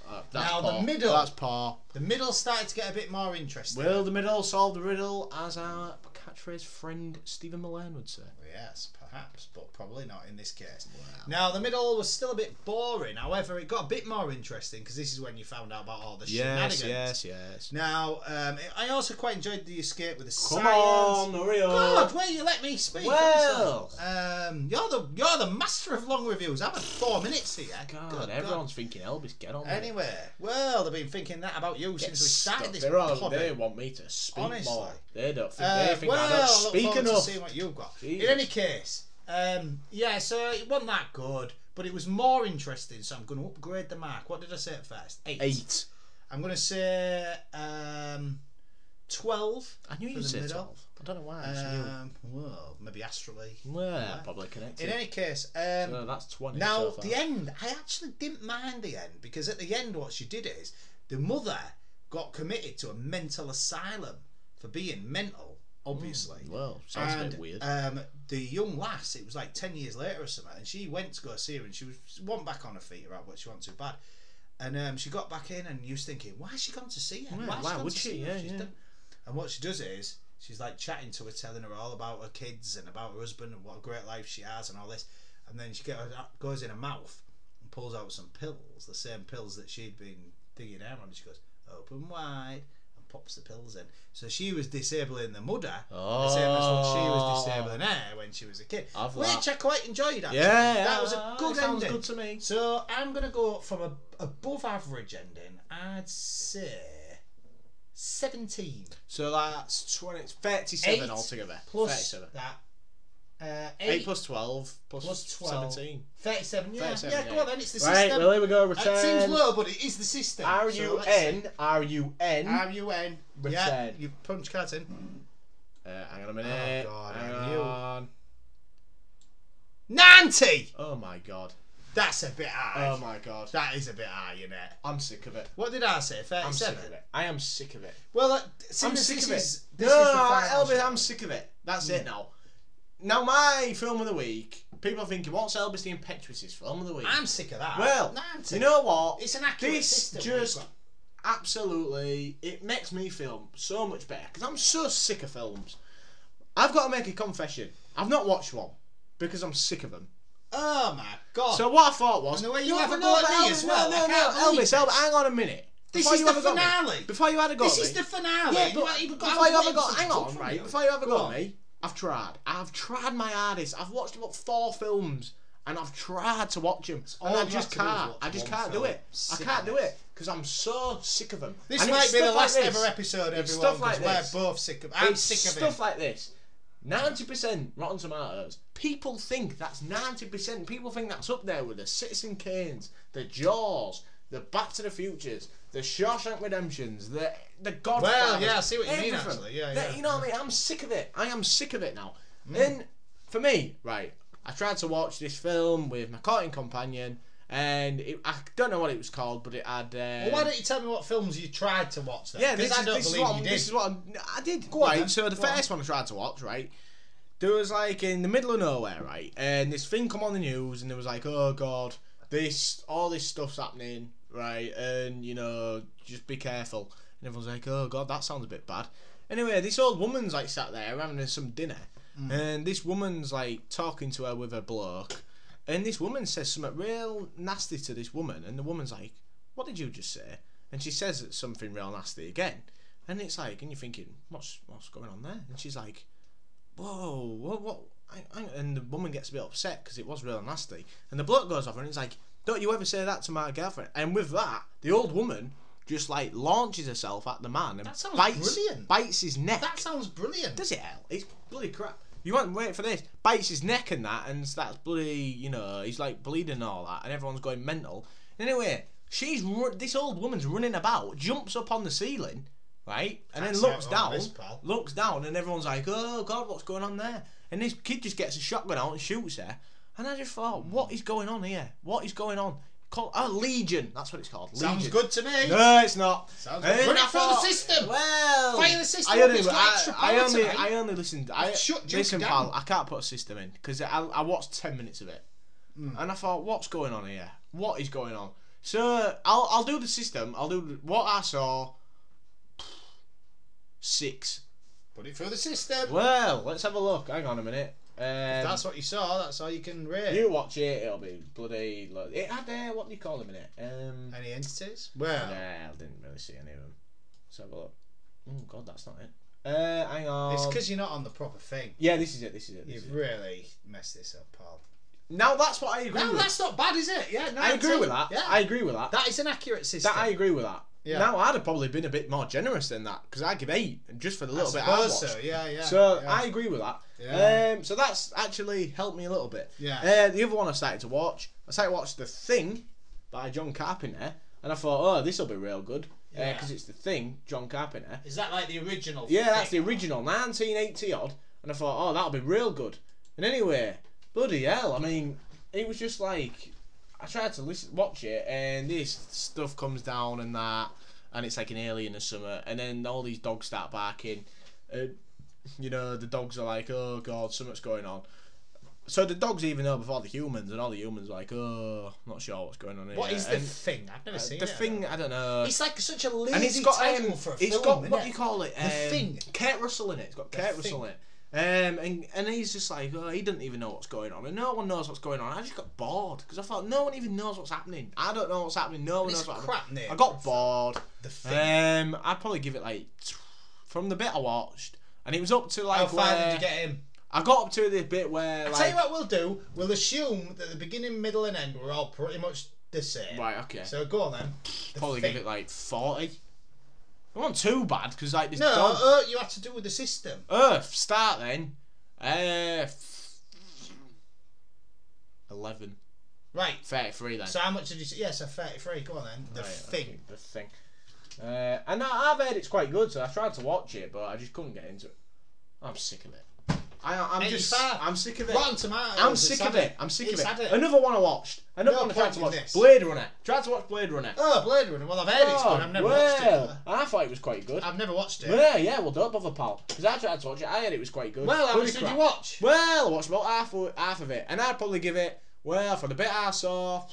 Speaker 1: Uh, that's
Speaker 2: Now, the middle.
Speaker 1: That's par.
Speaker 2: The middle started to get a bit more interesting.
Speaker 1: Will the middle solve the riddle, as our catchphrase friend Stephen Mullane would say?
Speaker 2: Yes, perhaps, but probably not in this case. Now, the middle was still a bit boring. However, it got a bit more interesting because this is when you found out about all the
Speaker 1: Yes,
Speaker 2: shenanigans.
Speaker 1: yes, yes.
Speaker 2: Now, um, I also quite enjoyed the escape with the
Speaker 1: Come
Speaker 2: science.
Speaker 1: on, hurry up.
Speaker 2: God, will you let me speak?
Speaker 1: Well.
Speaker 2: um, you're the you're the master of long reviews. I've had four minutes here.
Speaker 1: God,
Speaker 2: Good
Speaker 1: everyone's thinking Elbis, get on with it.
Speaker 2: Anyway, well, they've been thinking that about you
Speaker 1: Get
Speaker 2: since we started
Speaker 1: stuck.
Speaker 2: this
Speaker 1: They're all, they want me to speak
Speaker 2: Honestly.
Speaker 1: more. They don't think,
Speaker 2: Uh,
Speaker 1: they think
Speaker 2: well, Look
Speaker 1: speak
Speaker 2: forward to
Speaker 1: enough.
Speaker 2: seeing what you've got. In any case, um, yeah, so it wasn't that good, but it was more interesting. So I'm going to upgrade the mark. What did I say at first? Eight.
Speaker 1: Eight.
Speaker 2: I'm going to say um, twelve.
Speaker 1: I knew you'd say
Speaker 2: middle.
Speaker 1: 12. I don't know why.
Speaker 2: Um, well, maybe astrally.
Speaker 1: Well, probably connected.
Speaker 2: In any case, um,
Speaker 1: so that's 20
Speaker 2: now
Speaker 1: so
Speaker 2: the end. I actually didn't mind the end because at the end, what she did is the mother got committed to a mental asylum for being mental. Obviously,
Speaker 1: Well, sounds a
Speaker 2: and,
Speaker 1: bit weird.
Speaker 2: Um, the young lass, it was like ten years later or something, and she went to go see her, and she was she wasn't back on her feet about what she wanted too bad. And um, she got back in, and you was thinking, why has she gone to see her?
Speaker 1: Yeah,
Speaker 2: has
Speaker 1: why would she? Yeah, yeah.
Speaker 2: done- And what she does is she's like chatting to her, telling her all about her kids and about her husband and what a great life she has and all this. And then she get, goes in her mouth and pulls out some pills, the same pills that she'd been digging out on. And she goes, open wide, pops the pills in. So she was disabling the mother, the same as what she was oh. disabling her when she was a kid.
Speaker 1: I've
Speaker 2: which
Speaker 1: laughed.
Speaker 2: I quite enjoyed actually.
Speaker 1: yeah,
Speaker 2: that was a good
Speaker 1: sounds
Speaker 2: ending.
Speaker 1: good to me.
Speaker 2: So I'm gonna go from a above average ending. I'd say seventeen
Speaker 1: So that's 20, 37
Speaker 2: Eight
Speaker 1: altogether.
Speaker 2: plus
Speaker 1: 37.
Speaker 2: that. Uh,
Speaker 1: 8
Speaker 2: eight,
Speaker 1: plus 12 plus,
Speaker 2: plus 12.
Speaker 1: 17.
Speaker 2: 37. Yeah,
Speaker 1: 37,
Speaker 2: yeah. Go on then. It's the
Speaker 1: Right,
Speaker 2: system.
Speaker 1: well, here we go.
Speaker 2: It seems
Speaker 1: Return.
Speaker 2: low, but it is the system.
Speaker 1: R
Speaker 2: So
Speaker 1: U
Speaker 2: let's see.
Speaker 1: N R U N.
Speaker 2: R U N. Yeah,
Speaker 1: Return.
Speaker 2: you punch cards in.
Speaker 1: Uh, hang on a minute.
Speaker 2: Oh, God,
Speaker 1: hang
Speaker 2: I knew.
Speaker 1: on.
Speaker 2: Ninety.
Speaker 1: Oh my god.
Speaker 2: That's a bit high.
Speaker 1: Oh my god.
Speaker 2: That is a bit high, you know.
Speaker 1: I'm sick of it.
Speaker 2: What did I say? 37?
Speaker 1: I'm sick of it. I am sick of it.
Speaker 2: Well, uh,
Speaker 1: I'm sick of
Speaker 2: is,
Speaker 1: it.
Speaker 2: This
Speaker 1: no,
Speaker 2: is the
Speaker 1: no,
Speaker 2: final
Speaker 1: Elbis,
Speaker 2: show.
Speaker 1: I'm sick of it. That's it now. Now my film of the week. People are thinking, what's Elbis the Impetuous' film of the week?
Speaker 2: I'm sick of that.
Speaker 1: well,
Speaker 2: 90.
Speaker 1: you know what?
Speaker 2: it's an accurate
Speaker 1: this
Speaker 2: system.
Speaker 1: just absolutely it makes me feel so much better because I'm so sick of films. I've got to make a confession. I've not watched one because I'm sick of them.
Speaker 2: Oh my god.
Speaker 1: So what I thought was,
Speaker 2: And the way you
Speaker 1: know
Speaker 2: have a go at me as well,
Speaker 1: No, no, no, Elbis,
Speaker 2: Elbis,
Speaker 1: hang on a minute.
Speaker 2: This
Speaker 1: Before
Speaker 2: is the
Speaker 1: have a go at me-
Speaker 2: finale.
Speaker 1: Before you had a go
Speaker 2: this is the finale.
Speaker 1: yeah,
Speaker 2: You
Speaker 1: but
Speaker 2: even got
Speaker 1: before you have a
Speaker 2: names
Speaker 1: hang on, right? Before you have a
Speaker 2: Go
Speaker 1: go
Speaker 2: on.
Speaker 1: me, I've tried. I've tried my hardest. I've watched about four films, and I've tried to watch them, and I just
Speaker 2: have to do is
Speaker 1: can't. I just can't do it. I can't do
Speaker 2: it.
Speaker 1: because I'm so sick of them.
Speaker 2: This
Speaker 1: And
Speaker 2: might be the
Speaker 1: stuff like
Speaker 2: last ever episode,
Speaker 1: It's
Speaker 2: everyone,
Speaker 1: stuff like this.
Speaker 2: we're both sick of. I'm
Speaker 1: It's
Speaker 2: sick of
Speaker 1: stuff like this. Ninety percent Rotten Tomatoes. People think that's ninety percent. People think that's up there with the Citizen Kanes, the Jaws, the Back to the Futures, the Shawshank Redemptions, the the Godfather.
Speaker 2: Well, yeah, I see what you mean, actually. Yeah,
Speaker 1: The-
Speaker 2: yeah.
Speaker 1: You know what I mean? I'm sick of it. I am sick of it now. And for me, right, I tried to watch this film with my courting companion, and it, I don't know what it was called, but it had. Uh,
Speaker 2: Well, why don't you tell me what films you tried to watch then?
Speaker 1: yeah, this
Speaker 2: I
Speaker 1: is,
Speaker 2: don't
Speaker 1: this is
Speaker 2: believe
Speaker 1: what
Speaker 2: you did.
Speaker 1: this is what I'm, I did.
Speaker 2: Go
Speaker 1: right,
Speaker 2: then.
Speaker 1: so the
Speaker 2: Go on.
Speaker 1: first one I tried to watch, right, there was like in the middle of nowhere, right, and this thing come on the news, and there was like, oh god, this all this stuff's happening, right, and you know, just be careful, and everyone's like, oh god, that sounds a bit bad. Anyway, this old woman's like sat there having some dinner,
Speaker 2: Mm.
Speaker 1: and this woman's like talking to her with a bloke, and this woman says something real nasty to this woman, and the woman's like, "What did you just say?" And she says something real nasty again, and it's like, and you're thinking, "What's what's going on there?" And she's like, "Whoa, what what?" I, I, and the woman gets a bit upset because it was real nasty, and the bloke goes off and he's like, "Don't you ever say that to my girlfriend?" And with that, the old woman just like launches herself at the man and
Speaker 2: That sounds
Speaker 1: bites
Speaker 2: brilliant.
Speaker 1: bites his neck.
Speaker 2: That sounds brilliant.
Speaker 1: Does it hell? It's bloody crap. You won't wait for this. Bites his neck and that, and starts bloody, you know, he's like bleeding and all that, and everyone's going mental. Anyway, she's ru- this old woman's running about, jumps up on the ceiling, right, and
Speaker 2: Can't
Speaker 1: then looks
Speaker 2: all
Speaker 1: down,
Speaker 2: this, pal.
Speaker 1: looks down, and everyone's like, "Oh God, what's going on there?" And this kid just gets a shotgun out and shoots her, and I just thought, "What is going on here? What is going on?" Called oh, Legion. That's what it's called.
Speaker 2: Sounds good to me.
Speaker 1: No, it's not.
Speaker 2: Sounds
Speaker 1: And
Speaker 2: good. Run it
Speaker 1: I
Speaker 2: through the
Speaker 1: thought,
Speaker 2: system.
Speaker 1: Well,
Speaker 2: Fire the system
Speaker 1: I
Speaker 2: up,
Speaker 1: only,
Speaker 2: it's got
Speaker 1: I,
Speaker 2: extra
Speaker 1: I only. I only listened. I
Speaker 2: shut Duke
Speaker 1: listen,
Speaker 2: down.
Speaker 1: pal. I can't put a system in because I, I watched ten minutes of it,
Speaker 2: Hmm.
Speaker 1: and I thought, what's going on here? What is going on? So I'll, I'll do the system. I'll do what I saw. Six.
Speaker 2: Put it through the system.
Speaker 1: Well, let's have a look. Hang on a minute. Um,
Speaker 2: If that's what you saw. That's all you can rate.
Speaker 1: you watch it. It'll be bloody. lo- It had uh, what do you call them in it? Um,
Speaker 2: Any entities? Well,
Speaker 1: Nah, I didn't really see any of them. Let's have a look. Oh god, that's not it. Uh, hang on.
Speaker 2: it's because you're not on the proper thing.
Speaker 1: Yeah, this is it. This is it. This
Speaker 2: You've
Speaker 1: it.
Speaker 2: really messed this up, pal.
Speaker 1: Now that's what I agree
Speaker 2: No,
Speaker 1: with.
Speaker 2: that's not bad, is it? Yeah, no,
Speaker 1: I agree with that.
Speaker 2: Yeah,
Speaker 1: I agree with that.
Speaker 2: that is an accurate system.
Speaker 1: That I agree with that.
Speaker 2: Yeah.
Speaker 1: Now I'd have probably been a bit more generous than that because I give eight just for the little bit I watched.
Speaker 2: so. Yeah, yeah.
Speaker 1: So
Speaker 2: yeah.
Speaker 1: I agree with that.
Speaker 2: Yeah.
Speaker 1: Um, so that's actually helped me a little bit.
Speaker 2: Yeah.
Speaker 1: Uh, the other one I started to watch, I started to watch The Thing by John Carpenter, and I thought, oh, this will be real good
Speaker 2: Yeah.
Speaker 1: because it's The Thing, John Carpenter.
Speaker 2: Is that like the original?
Speaker 1: Yeah, that's the original, 1980 odd. And I thought, oh, that'll be real good. And anyway, bloody hell, I mean, it was just like, I tried to listen, watch it, and this stuff comes down and that, and it's like an alien or something, and then all these dogs start barking. And, you know, the dogs are like, oh god, something's going on. So the dogs even know before the humans, and all the humans are like, oh, not sure what's going on here.
Speaker 2: What is the
Speaker 1: And,
Speaker 2: thing? I've never
Speaker 1: uh,
Speaker 2: seen
Speaker 1: the
Speaker 2: it.
Speaker 1: thing, I don't know.
Speaker 2: It's like such a lazy
Speaker 1: and it's got
Speaker 2: title
Speaker 1: um,
Speaker 2: for a
Speaker 1: it's
Speaker 2: film.
Speaker 1: got what
Speaker 2: innit?
Speaker 1: do you call it? Um,
Speaker 2: Thing.
Speaker 1: Kurt Russell in it. It's got
Speaker 2: The
Speaker 1: Kurt Russell in it. Um, and, and he's just like, oh, he doesn't even know what's going on, and no one knows what's going on. I just got bored because I thought no one even knows what's happening. I don't know what's happening. No one knows what's happening. I got bored.
Speaker 2: The thing.
Speaker 1: Um, I'd probably give it like from the bit I watched, and it was up to like
Speaker 2: How far
Speaker 1: where
Speaker 2: did you get him?
Speaker 1: I got up to the bit where like
Speaker 2: tell you what we'll do. We'll assume that the beginning, middle, and end were all pretty much the same.
Speaker 1: right, okay,
Speaker 2: So go on then. The
Speaker 1: probably
Speaker 2: thing.
Speaker 1: give it like forty. Wasn't too bad because like this
Speaker 2: No,
Speaker 1: dog.
Speaker 2: uh, you have to do with the system.
Speaker 1: Earth, start then. Uh, 11.
Speaker 2: Right.
Speaker 1: 33 then.
Speaker 2: So how much did you say? Yeah, so 33. Go on then. The
Speaker 1: Right,
Speaker 2: thing.
Speaker 1: okay, the thing. Uh, and I've heard it's quite good, so I tried to watch it, but I just couldn't get into it. I'm sick of it. I, I'm just, I'm sick of it.
Speaker 2: Rotten Tomatoes.
Speaker 1: I'm sick of it. I'm sick
Speaker 2: It's
Speaker 1: of it.
Speaker 2: it.
Speaker 1: Another one I watched. Another
Speaker 2: No
Speaker 1: one I tried to watch.
Speaker 2: this.
Speaker 1: Blade Runner. Tried to watch Blade Runner.
Speaker 2: Oh, Blade Runner. Well, I've heard it's oh, good. I've never watched it.
Speaker 1: well. I thought it was quite good.
Speaker 2: I've never watched it.
Speaker 1: Yeah, yeah, well, don't bother, pal. Because I tried to watch it. I heard it was quite good.
Speaker 2: Well, how much did you watch?
Speaker 1: Well, I watched about half of, half of it, and I'd probably give it. Well, for the bit I saw,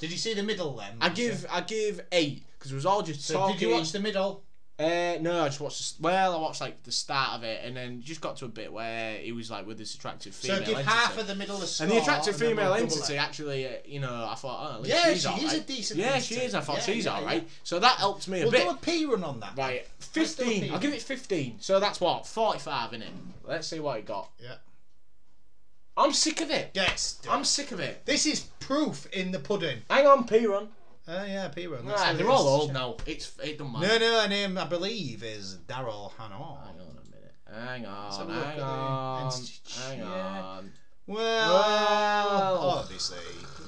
Speaker 2: Did you see the middle then?
Speaker 1: I give I give eight because it was all just
Speaker 2: So
Speaker 1: talking.
Speaker 2: did you watch the middle?
Speaker 1: Uh, no, I just watched. The, well, I watched like the start of it, and then just got to a bit where he was like with this attractive female
Speaker 2: So give
Speaker 1: entity.
Speaker 2: half of the middle a score.
Speaker 1: and the attractive
Speaker 2: and
Speaker 1: female
Speaker 2: we'll
Speaker 1: entity actually, uh, you know, I thought, oh, at least
Speaker 2: Yeah,
Speaker 1: she's
Speaker 2: she is a decent
Speaker 1: Yeah,
Speaker 2: entity.
Speaker 1: she is. I thought
Speaker 2: Yeah,
Speaker 1: she's
Speaker 2: yeah,
Speaker 1: all right.
Speaker 2: yeah.
Speaker 1: So that helped me a
Speaker 2: We'll
Speaker 1: bit.
Speaker 2: do a P run on that.
Speaker 1: Right,
Speaker 2: Let's do a
Speaker 1: fifteen. I'll give it fifteen. So that's what forty-five in it. Let's see what it got.
Speaker 2: Yeah.
Speaker 1: I'm sick of it.
Speaker 2: Yes.
Speaker 1: I'm sick of it.
Speaker 2: This is proof in the pudding.
Speaker 1: Hang on, P run.
Speaker 2: Oh yeah, P run.
Speaker 1: Right, they're all old now. It's it don't matter.
Speaker 2: No, no, her name I believe is Daryl Hannah.
Speaker 1: Hang on a minute. Hang on. Hang on. Hang on.
Speaker 2: Well,
Speaker 1: Well.
Speaker 2: obviously.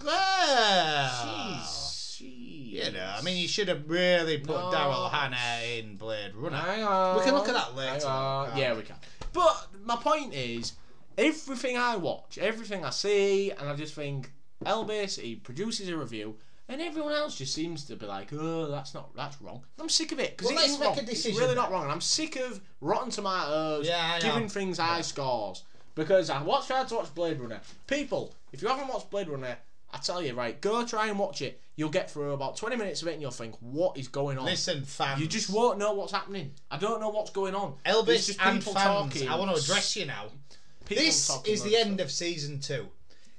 Speaker 2: Well,
Speaker 1: Jeez.
Speaker 2: You know, I mean, you should have really put
Speaker 1: No.
Speaker 2: Daryl Hannah in Blade Runner.
Speaker 1: Hang on.
Speaker 2: We can look at that later,
Speaker 1: on. Yeah,
Speaker 2: we?
Speaker 1: we can. But my point is, everything I watch, everything I see, and I just think Elbis, he produces a review, and everyone else just seems to be like, "Oh, that's not, that's wrong." I'm sick of it because
Speaker 2: Well,
Speaker 1: it
Speaker 2: make
Speaker 1: wrong. It's really not wrong, and I'm sick of Rotten Tomatoes
Speaker 2: Yeah,
Speaker 1: giving things high scores because I watched, tried to watch Blade Runner. People, if you haven't watched Blade Runner. I tell you, right, go try and watch it. You'll get through about 20 minutes of it and you'll think, what is going on?
Speaker 2: Listen, fans.
Speaker 1: You just won't know what's happening. I don't know what's going on. It's
Speaker 2: Elbis
Speaker 1: just
Speaker 2: and
Speaker 1: people
Speaker 2: fans.
Speaker 1: talking.
Speaker 2: I want to address you now.
Speaker 1: People
Speaker 2: This is the end of season two.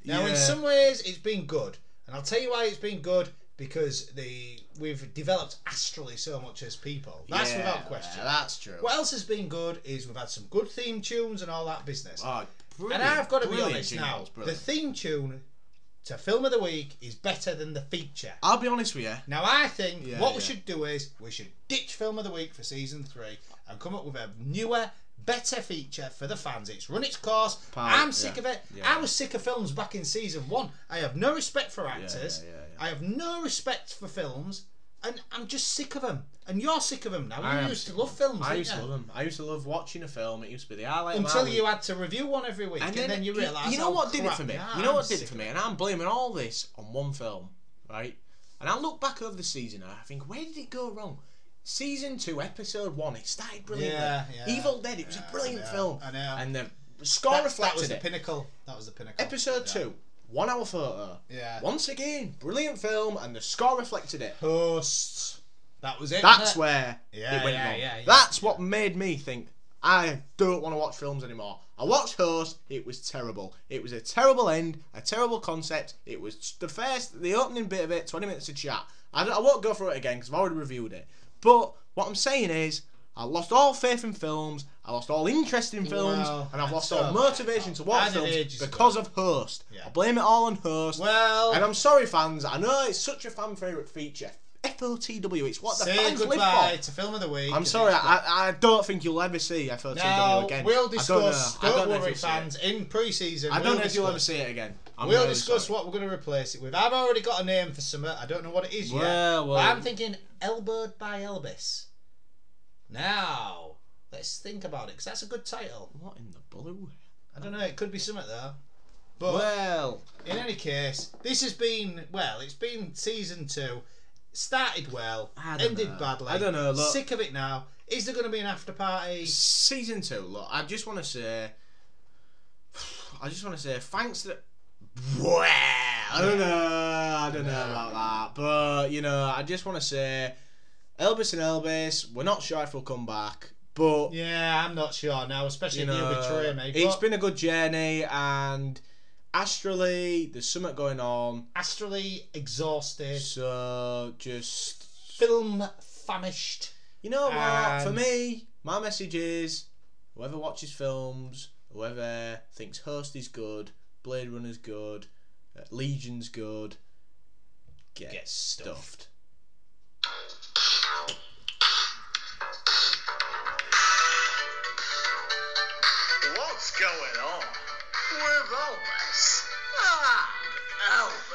Speaker 2: Now, in some ways, it's been good, and I'll tell you why it's been good because the we've developed astrally so much as people. That's
Speaker 1: Yeah,
Speaker 2: without question.
Speaker 1: That's true.
Speaker 2: What else has been good is we've had some good theme tunes and all that business.
Speaker 1: oh,
Speaker 2: and I've got to be honest now, the theme tune to Film of the Week is better than the feature.
Speaker 1: I'll be honest with you.
Speaker 2: Now I think
Speaker 1: Yeah,
Speaker 2: what we should do is we should ditch Film of the Week for season three and come up with a newer, better feature for the fans. It's run its course.
Speaker 1: Pal,
Speaker 2: I'm sick
Speaker 1: yeah,
Speaker 2: of it.
Speaker 1: yeah.
Speaker 2: I was sick of films back in season one. I have no respect for actors.
Speaker 1: yeah.
Speaker 2: I have no respect for films, and I'm just sick of them. And you're sick of them now.
Speaker 1: I
Speaker 2: You used to love films,
Speaker 1: I used to love them. I used to love watching a film. It used to be the highlight
Speaker 2: Until
Speaker 1: week.
Speaker 2: you had to review one every week, and, then, you
Speaker 1: y-
Speaker 2: realise.
Speaker 1: You know
Speaker 2: how
Speaker 1: what did it for me? You know
Speaker 2: I'm
Speaker 1: what did it for me? And I'm blaming all this on one film, right? And I look back over the season and I think, where did it go wrong? Season two, episode one, it started brilliantly.
Speaker 2: Yeah, yeah,
Speaker 1: Evil Dead, it was
Speaker 2: yeah,
Speaker 1: a brilliant
Speaker 2: I know,
Speaker 1: film.
Speaker 2: I know.
Speaker 1: And the score
Speaker 2: That, that was the
Speaker 1: it.
Speaker 2: pinnacle. That was the pinnacle.
Speaker 1: Episode two, one hour photo.
Speaker 2: Yeah.
Speaker 1: Once again, brilliant film, and the score reflected it.
Speaker 2: Hosts. That was it.
Speaker 1: That's
Speaker 2: it?
Speaker 1: where
Speaker 2: Yeah,
Speaker 1: it went
Speaker 2: yeah,
Speaker 1: wrong.
Speaker 2: yeah,
Speaker 1: That's what made me think I don't want to watch films anymore. I watched Host. It was terrible. It was a terrible end, a terrible concept. It was the first, the opening bit of it, twenty minutes of chat. I, don't- I won't go through it again because I've already reviewed it. But what I'm saying is, I lost all faith in films. I lost all interest in films,
Speaker 2: Well,
Speaker 1: and I've lost
Speaker 2: so
Speaker 1: all motivation to watch films
Speaker 2: ages ago.
Speaker 1: because of Host.
Speaker 2: Yeah.
Speaker 1: I blame it all on Host.
Speaker 2: Well,
Speaker 1: and I'm sorry, fans. I know it's such a fan favorite feature. FOTW. It's what the
Speaker 2: say
Speaker 1: fans live
Speaker 2: goodbye
Speaker 1: for.
Speaker 2: to film of the week.
Speaker 1: I'm sorry, I, I don't think you'll ever see FOTW
Speaker 2: Now
Speaker 1: again.
Speaker 2: we'll
Speaker 1: I
Speaker 2: discuss.
Speaker 1: don't, know.
Speaker 2: Don't,
Speaker 1: I don't
Speaker 2: worry, fans. In pre-season,
Speaker 1: I don't
Speaker 2: we'll
Speaker 1: know if you'll ever see it again. I'm
Speaker 2: we'll
Speaker 1: really
Speaker 2: discuss
Speaker 1: sorry.
Speaker 2: what we're going to replace it with. I've already got a name for summer. I don't know what it is yet.
Speaker 1: Well,
Speaker 2: But
Speaker 1: well.
Speaker 2: I'm thinking Elbowed by Elbis. Now, let's think about it because that's a good title.
Speaker 1: What in the blue?
Speaker 2: I don't know. It could be something though. But
Speaker 1: Well,
Speaker 2: in any case, this has been well. It's been season two. Started well, ended
Speaker 1: know.
Speaker 2: badly.
Speaker 1: I don't know, look.
Speaker 2: Sick of it now. Is there going to be an after party?
Speaker 1: season two. Look, I just want to say, *sighs* I just want to say thanks to. Well, I don't know. I don't know about that, but you know, I just want to say, Elbis and Elbis. We're not sure if we'll come back, but
Speaker 2: Yeah, I'm not sure now, especially
Speaker 1: you
Speaker 2: if you
Speaker 1: know,
Speaker 2: betray me.
Speaker 1: it's
Speaker 2: but
Speaker 1: been a good journey, and astrally, there's something going on.
Speaker 2: Astrally exhausted.
Speaker 1: So just
Speaker 2: film famished.
Speaker 1: You know what? For me, my message is: whoever watches films, whoever thinks Host is good, Blade Runner's good, uh, Legion's good, get,
Speaker 2: get
Speaker 1: stuffed.
Speaker 2: What's going on? We're out.